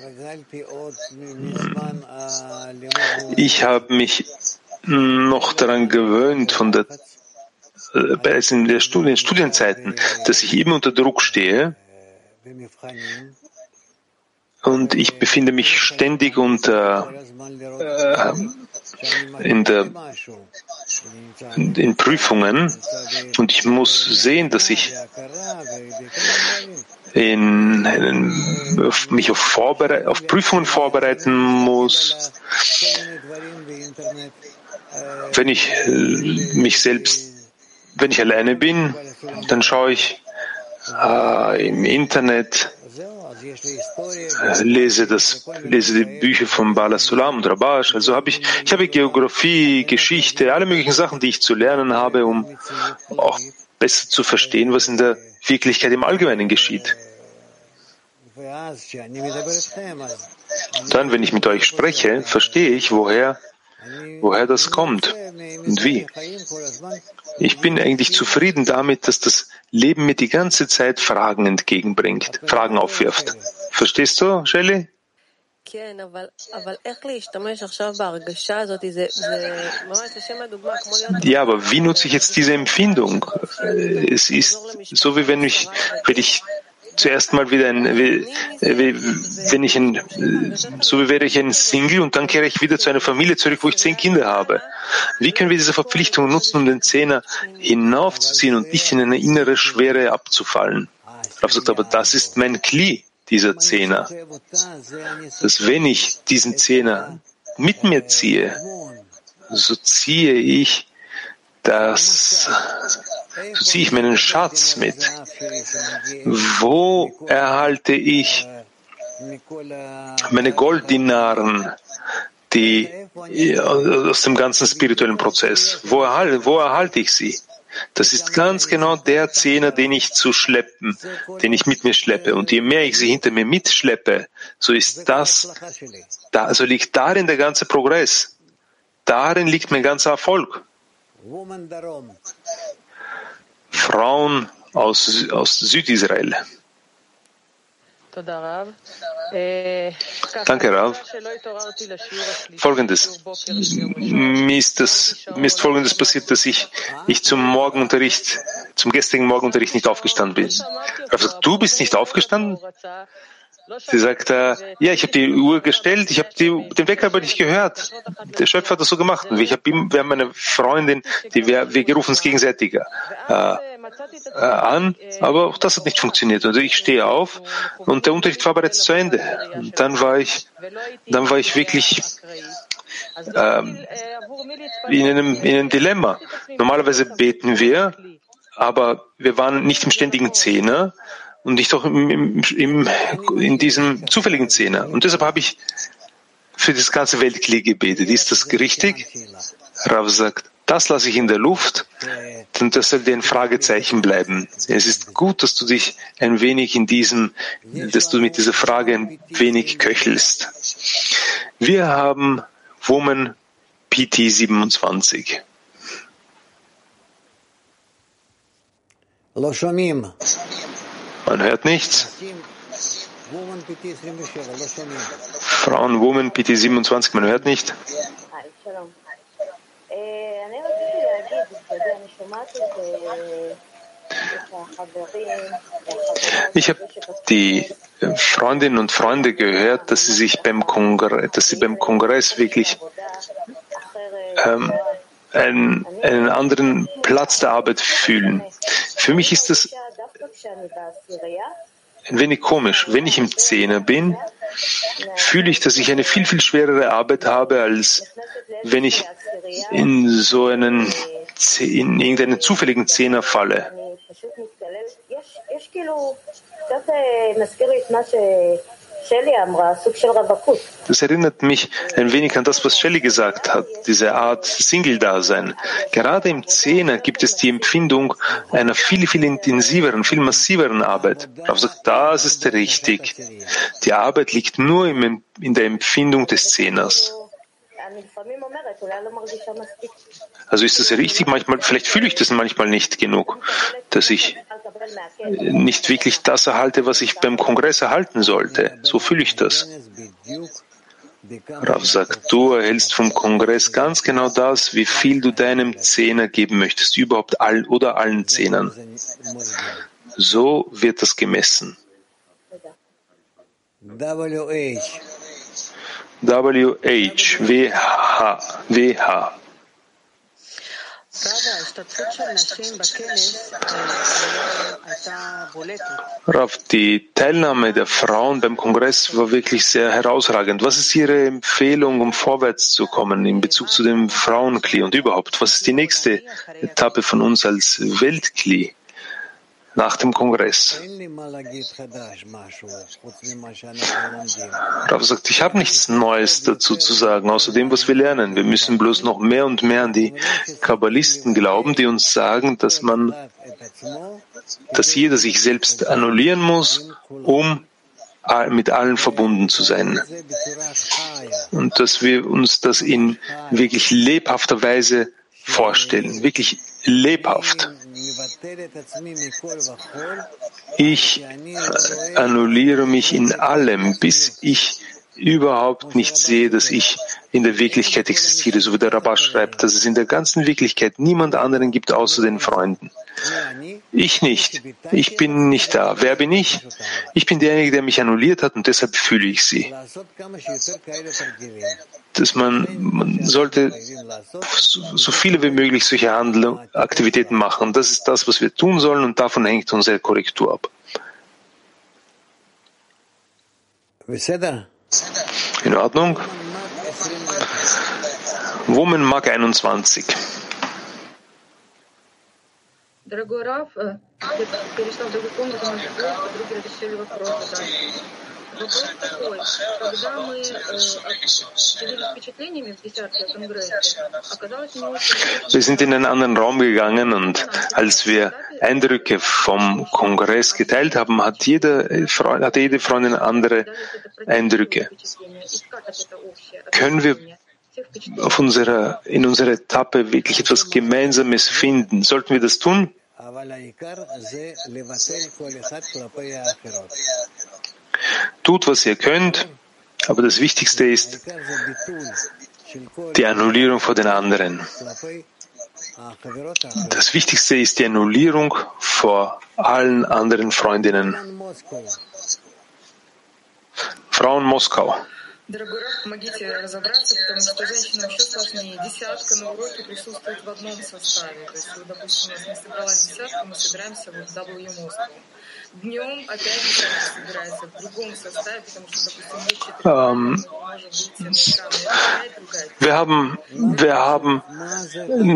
Ich habe mich noch daran gewöhnt von der äh, bereits in der Studien, Studienzeiten, dass ich immer unter Druck stehe und ich befinde mich ständig unter äh, in, der, in Prüfungen und ich muss sehen, dass ich in, in, auf mich auf, auf Prüfungen vorbereiten muss. Wenn ich äh, mich selbst, wenn ich alleine bin, dann schaue ich äh, im Internet, äh, lese das, lese die Bücher von Bala Sulam und Rabash. Also habe ich, ich habe Geografie, Geschichte, alle möglichen Sachen, die ich zu lernen habe, um auch besser zu verstehen, was in der Wirklichkeit im Allgemeinen geschieht. Dann, wenn ich mit euch spreche, verstehe ich, woher, woher das kommt und wie. Ich bin eigentlich zufrieden damit, dass das Leben mir die ganze Zeit Fragen entgegenbringt, Fragen aufwirft. Verstehst du, Shelley? Ja, aber wie nutze ich jetzt diese Empfindung? Es ist so, wie wenn ich, wenn ich zuerst mal wieder ein, wie, wie, wenn ich ein, so wie wäre ich ein Single und dann kehre ich wieder zu einer Familie zurück, wo ich zehn Kinder habe. Wie können wir diese Verpflichtung nutzen, um den Zehner hinaufzuziehen und nicht in eine innere Schwere abzufallen? Rav sagt aber, das ist mein Kli, dieser Zehner. Dass wenn ich diesen Zehner mit mir ziehe, so ziehe ich das ziehe ich meinen Schatz mit. Wo erhalte ich meine Golddinaren, die aus dem ganzen spirituellen Prozess? Wo erhalte, wo erhalte ich sie? Das ist ganz genau der Zehner, den ich zu schleppen, den ich mit mir schleppe. Und je mehr ich sie hinter mir mitschleppe, so ist das, da, so liegt darin der ganze Progress. Darin liegt mein ganzer Erfolg. Frauen aus, aus Südisrael. Danke, Rav. Folgendes. Mir ist, das, mir ist Folgendes passiert, dass ich, ich zum Morgenunterricht, zum gestrigen Morgenunterricht nicht aufgestanden bin. Rav sagt, du bist nicht aufgestanden? Sie sagt, äh, ja, ich habe die Uhr gestellt, ich habe den Wecker aber nicht gehört. Der Schöpfer hat das so gemacht. Und ich habe wir haben eine Freundin, die wir, wir rufen uns gegenseitig äh, äh, an, aber auch das hat nicht funktioniert. Und ich stehe auf und der Unterricht war bereits zu Ende. Und dann war ich, dann war ich wirklich ähm, in, einem, in einem Dilemma. Normalerweise beten wir, aber wir waren nicht im ständigen Zehner und nicht doch im, im, in diesem zufälligen Zehner. Und deshalb habe ich für das ganze Weltkrieg gebetet. Ist das richtig? Rav sagt, das lasse ich in der Luft, denn das soll dir ein Fragezeichen bleiben. Es ist gut, dass du dich ein wenig in diesem, dass du mit dieser Frage ein wenig köchelst. Wir haben Woman PT 27. Man hört nichts. Frauen, Woman, PT 27, man hört nicht. Ich habe die Freundinnen und Freunde gehört, dass sie sich beim Kongress, dass sie beim Kongress wirklich ähm, einen, einen anderen Platz der Arbeit fühlen. Für mich ist das ein wenig komisch. Wenn ich im Zehner bin, fühle ich, dass ich eine viel, viel schwerere Arbeit habe, als wenn ich in so einen, in irgendeinen zufälligen Zehner falle. Das erinnert mich ein wenig an das, was Shelley gesagt hat, diese Art Single-Dasein. Gerade im Zehner gibt es die Empfindung einer viel, viel intensiveren, viel massiveren Arbeit. Rav sagt, das ist richtig. Die Arbeit liegt nur in der Empfindung des Zehners. Also ist das richtig? Manchmal, vielleicht fühle ich das manchmal nicht genug, dass ich nicht wirklich das erhalte, was ich beim Kongress erhalten sollte. So fühle ich das. Rav sagt, du erhältst vom Kongress ganz genau das, wie viel du deinem Zehner geben möchtest, überhaupt all oder allen Zehnern. So wird das gemessen. WH. WH, WH, Rav, die Teilnahme der Frauen beim Kongress war wirklich sehr herausragend. Was ist Ihre Empfehlung, um vorwärts zu kommen in Bezug zu dem Frauenkli und überhaupt? Was ist die nächste Etappe von uns als Weltkli nach dem Kongress. Rav sagt, ich habe nichts Neues dazu zu sagen, außer dem, was wir lernen. Wir müssen bloß noch mehr und mehr an die Kabbalisten glauben, die uns sagen, dass man, dass jeder sich selbst annullieren muss, um mit allen verbunden zu sein. Und dass wir uns das in wirklich lebhafter Weise vorstellen, wirklich lebhaft. Ich äh, annulliere mich in allem, bis ich überhaupt nicht sehe, dass ich in der Wirklichkeit existiere, so wie der Rabbah schreibt, dass es in der ganzen Wirklichkeit niemand anderen gibt außer den Freunden. Ich nicht. Ich bin nicht da. Wer bin ich? Ich bin derjenige, der mich annulliert hat und deshalb fühle ich sie dass man, man sollte so viele wie möglich solche Handel, Aktivitäten machen. Das ist das, was wir tun sollen und davon hängt unsere Korrektur ab. In Ordnung. Woman Mag 21. Дорогой Раф, перешла в другую комнату, другие решили вопросы. Вопрос такой, когда мы э, делились впечатлениями в десятке о Конгрессе, оказалось не очень... Wir sind in einen anderen Raum gegangen und als wir Eindrücke vom Kongress geteilt haben, hat jede, Freund, hatte jede Freundin andere Eindrücke. Können wir auf unserer, in unserer Etappe wirklich etwas Gemeinsames finden? Sollten wir das tun? Tut, was ihr könnt, aber das Wichtigste ist die Annullierung vor den anderen. Das Wichtigste ist die Annullierung vor allen anderen Freundinnen. Frauen Moskau. Дорогой Раф, помогите разобраться, потому что женщинам еще сложнее. Десятка на уроке присутствует в одном составе. То есть, вот, допустим, у нас не собралась десятка, мы собираемся вот в W Moscow. Днем опять десятка собирается в другом составе, потому что, допустим, есть четыре Ähm, мы можем выйти на экран, и это опять другая Wir haben, wir haben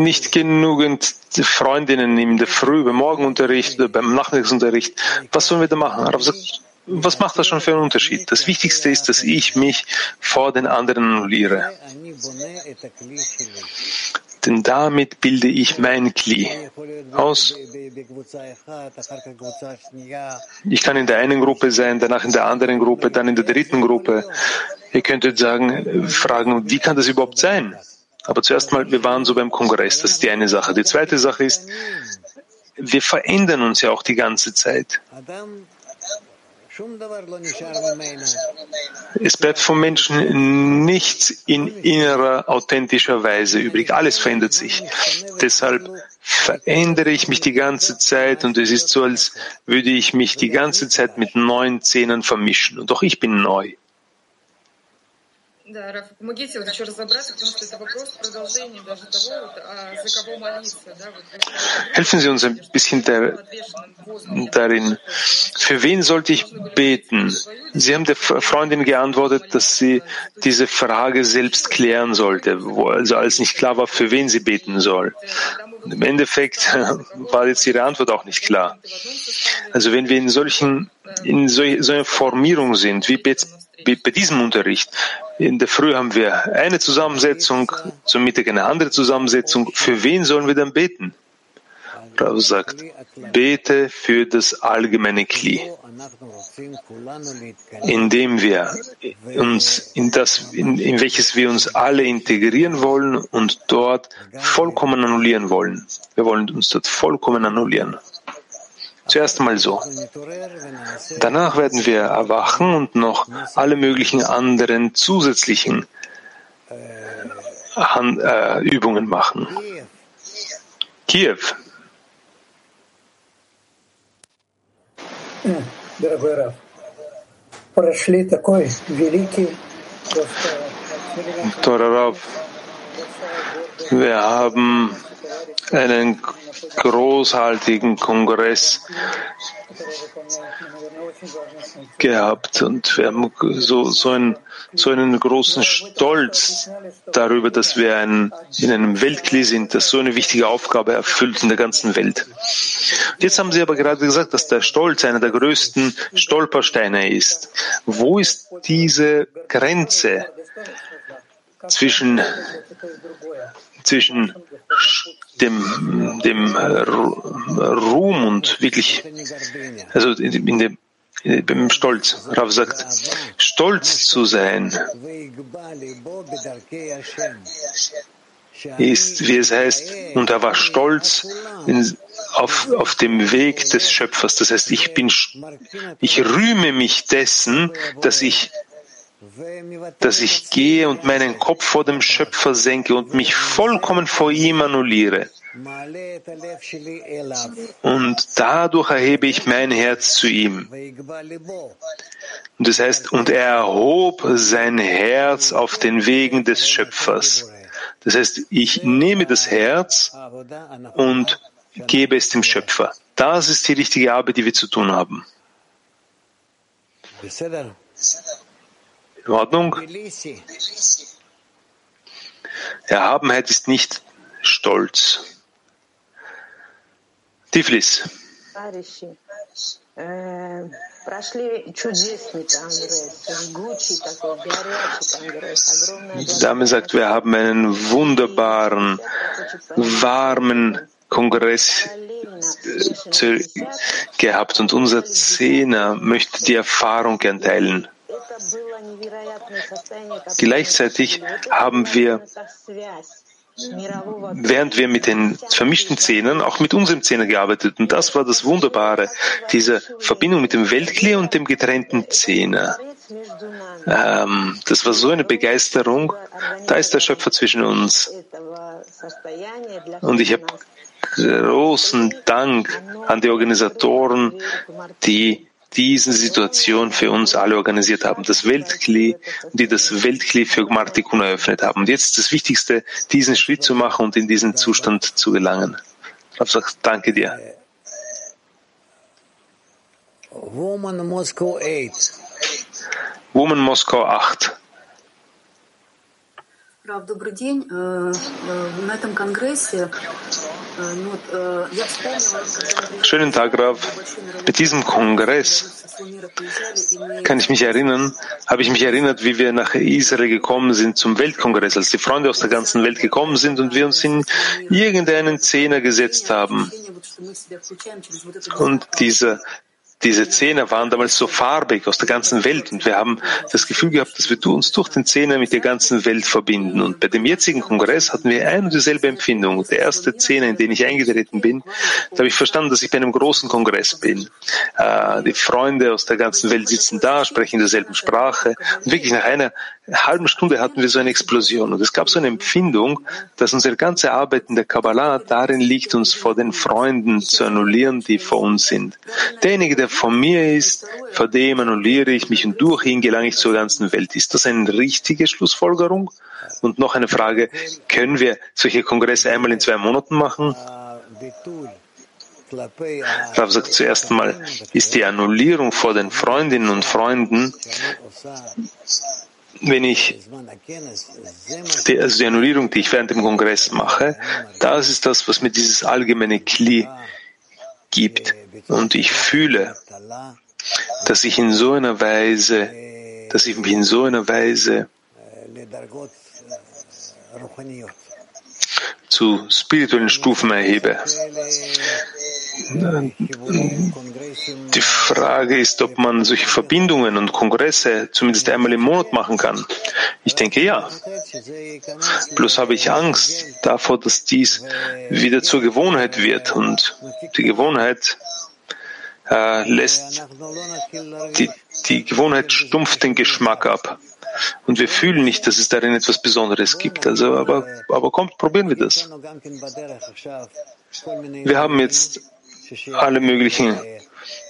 nicht genügend Freundinnen in der Früh, beim Morgenunterricht oder beim Nachmittagsunterricht. Was sollen wir da machen? Rav sagt, was macht das schon für einen Unterschied? Das Wichtigste ist, dass ich mich vor den anderen annulliere. Denn damit bilde ich mein Kli aus. Ich kann in der einen Gruppe sein, danach in der anderen Gruppe, dann in der dritten Gruppe. Ihr könntet sagen, fragen, wie kann das überhaupt sein? Aber zuerst mal, wir waren so beim Kongress, das ist die eine Sache. Die zweite Sache ist, wir verändern uns ja auch die ganze Zeit. Es bleibt vom Menschen nichts in innerer, authentischer Weise übrig. Alles verändert sich. Deshalb verändere ich mich die ganze Zeit und es ist so, als würde ich mich die ganze Zeit mit neuen Zähnen vermischen. Und auch ich bin neu. Да, Раф, помогите вот еще разобраться, потому что это вопрос продолжения даже того, вот, а за кого молиться, да, вот вы сказали, Helfen Sie uns ein bisschen der, подвешенным в воздухе. darin. Für wen sollte ich beten? Sie haben der Freundin geantwortet, dass sie diese Frage selbst klären sollte, wo also als nicht klar war, für wen sie beten soll. Und Im Endeffekt war jetzt ihre Antwort auch nicht klar. Also wenn wir in solchen, in so, so einer Formierung sind, wie bei, wie bei diesem Unterricht, in der Früh haben wir eine Zusammensetzung, zum Mittag eine andere Zusammensetzung. Für wen sollen wir dann beten? Rav sagt, bete für das allgemeine Kli, indem wir uns in das, in, in welches wir uns alle integrieren wollen und dort vollkommen annullieren wollen. Wir wollen uns dort vollkommen annullieren. Zuerst mal so. Danach werden wir erwachen und noch alle möglichen anderen zusätzlichen äh, Hand, äh, Übungen machen. Kiew. Dr. Wir haben einen großartigen Kongress gehabt und wir haben so, so, einen, so einen großen Stolz darüber, dass wir ein, in einem Weltkli sind, das so eine wichtige Aufgabe erfüllt in der ganzen Welt. Jetzt haben Sie aber gerade gesagt, dass der Stolz einer der größten Stolpersteine ist. Wo ist diese Grenze zwischen, zwischen dem, dem Ruhm und wirklich, also in dem, beim Stolz. Rav sagt, stolz zu sein ist, wie es heißt, und er war stolz in, auf, auf dem Weg des Schöpfers. Das heißt, ich bin, ich rühme mich dessen, dass ich dass ich gehe und meinen Kopf vor dem Schöpfer senke und mich vollkommen vor ihm annulliere. Und dadurch erhebe ich mein Herz zu ihm. Und das heißt, und er erhob sein Herz auf den Wegen des Schöpfers. Das heißt, ich nehme das Herz und gebe es dem Schöpfer. Das ist die richtige Arbeit, die wir zu tun haben. In Ordnung? Erhabenheit ist nicht Stolz. Tiflis. Die Dame sagt, wir haben einen wunderbaren, warmen Kongress äh, gehabt und unser Zehner möchte die Erfahrung gern teilen. Gleichzeitig haben wir, während wir mit den vermischten Zähnen, auch mit unserem Zähner gearbeitet. Und das war das Wunderbare, diese Verbindung mit dem Weltklee und dem getrennten Zähner. Ähm, das war so eine Begeisterung. Da ist der Schöpfer zwischen uns. Und ich habe großen Dank an die Organisatoren, die diese Situation für uns alle organisiert haben, das Weltkli, die das Weltkli für Martikun eröffnet haben. Und jetzt ist das Wichtigste, diesen Schritt zu machen und in diesen Zustand zu gelangen. Ich sage, danke dir. Woman Moscow 8. Woman Moskau 8. Рав, добрый день. На этом конгрессе Schönen Tag, Rav. Bei diesem Kongress kann ich mich erinnern, habe ich mich erinnert, wie wir nach Israel gekommen sind zum Weltkongress, als die Freunde aus der ganzen Welt gekommen sind und wir uns in irgendeinen Zehner gesetzt haben. Und dieser diese Zähne waren damals so farbig aus der ganzen Welt und wir haben das Gefühl gehabt, dass wir uns durch den Zähne mit der ganzen Welt verbinden. Und bei dem jetzigen Kongress hatten wir ein und dieselbe Empfindung. Der erste Zähne, in den ich eingetreten bin, da habe ich verstanden, dass ich bei einem großen Kongress bin. Äh, die Freunde aus der ganzen Welt sitzen da, sprechen derselben Sprache und wirklich nach einer halben Stunde hatten wir so eine Explosion. Und es gab so eine Empfindung, dass unsere ganze Arbeit in der Kabbalah darin liegt, uns vor den Freunden zu annullieren, die vor uns sind. Derjenige, der von mir ist, vor dem annulliere ich mich und durch ihn gelange ich zur ganzen Welt. Ist das eine richtige Schlussfolgerung? Und noch eine Frage, können wir solche Kongresse einmal in zwei Monaten machen? Rav sagt zuerst einmal, ist die Annullierung vor den Freundinnen und Freunden, wenn ich die, also die Annullierung, die ich während dem Kongress mache, das ist das, was mir dieses allgemeine Kli gibt. Und ich fühle, dass ich in so einer Weise, dass ich mich in so einer Weise zu spirituellen Stufen erhebe. Die Frage ist, ob man solche Verbindungen und Kongresse zumindest einmal im Monat machen kann. Ich denke ja. Bloß habe ich Angst davor, dass dies wieder zur Gewohnheit wird. Und die Gewohnheit äh, lässt, die, die Gewohnheit stumpft den Geschmack ab. Und wir fühlen nicht, dass es darin etwas Besonderes gibt. Also, aber, aber kommt, probieren wir das. Wir haben jetzt alle möglichen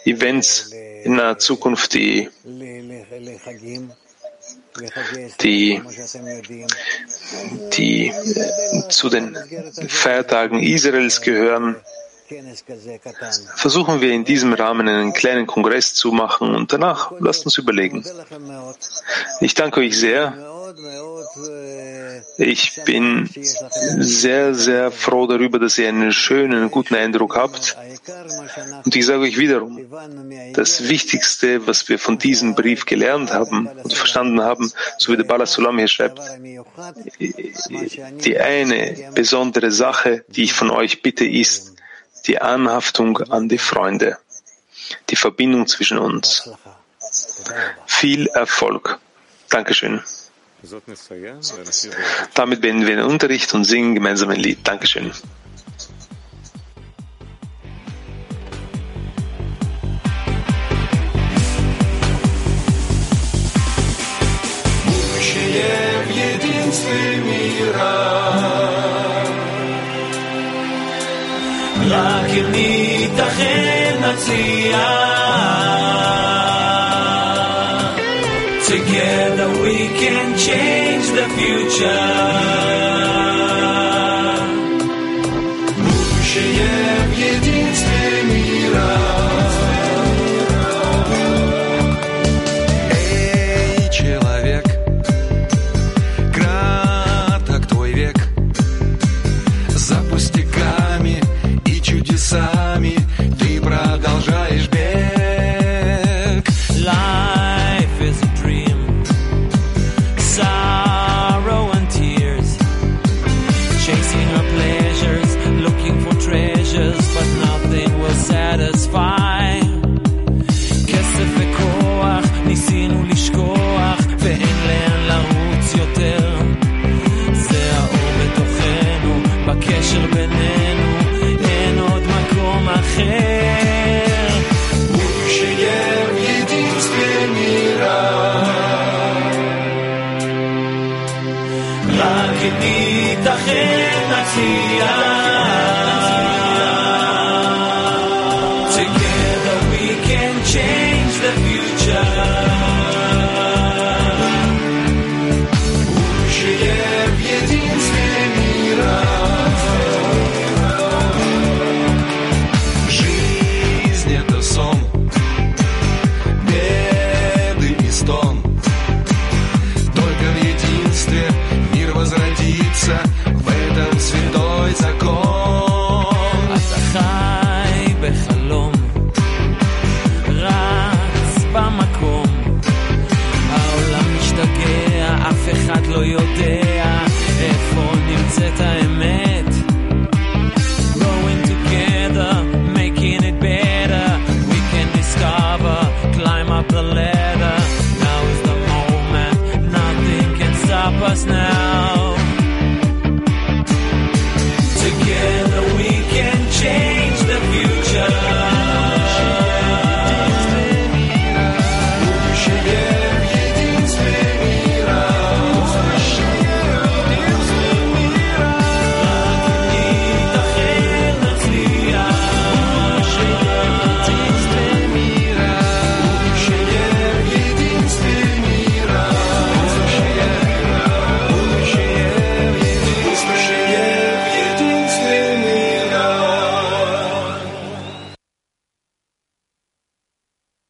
Events in naher Zukunft, die die, die äh, zu den Feiertagen Israels gehören, versuchen wir in diesem Rahmen einen kleinen Kongress zu machen und danach lasst uns überlegen. Ich danke euch sehr. Ich bin sehr, sehr froh darüber, dass ihr einen schönen, guten Eindruck habt. Und ich sage euch wiederum, das Wichtigste, was wir von diesem Brief gelernt haben und verstanden haben, so wie der Bala Sulam hier schreibt, die eine besondere Sache, die ich von euch bitte, ist die Anhaftung an die Freunde, die Verbindung zwischen uns. Viel Erfolg. Dankeschön. Damit beenden wir den Unterricht und singen gemeinsam ein Lied. Dankeschön. רק אם ניתכן נצליח future.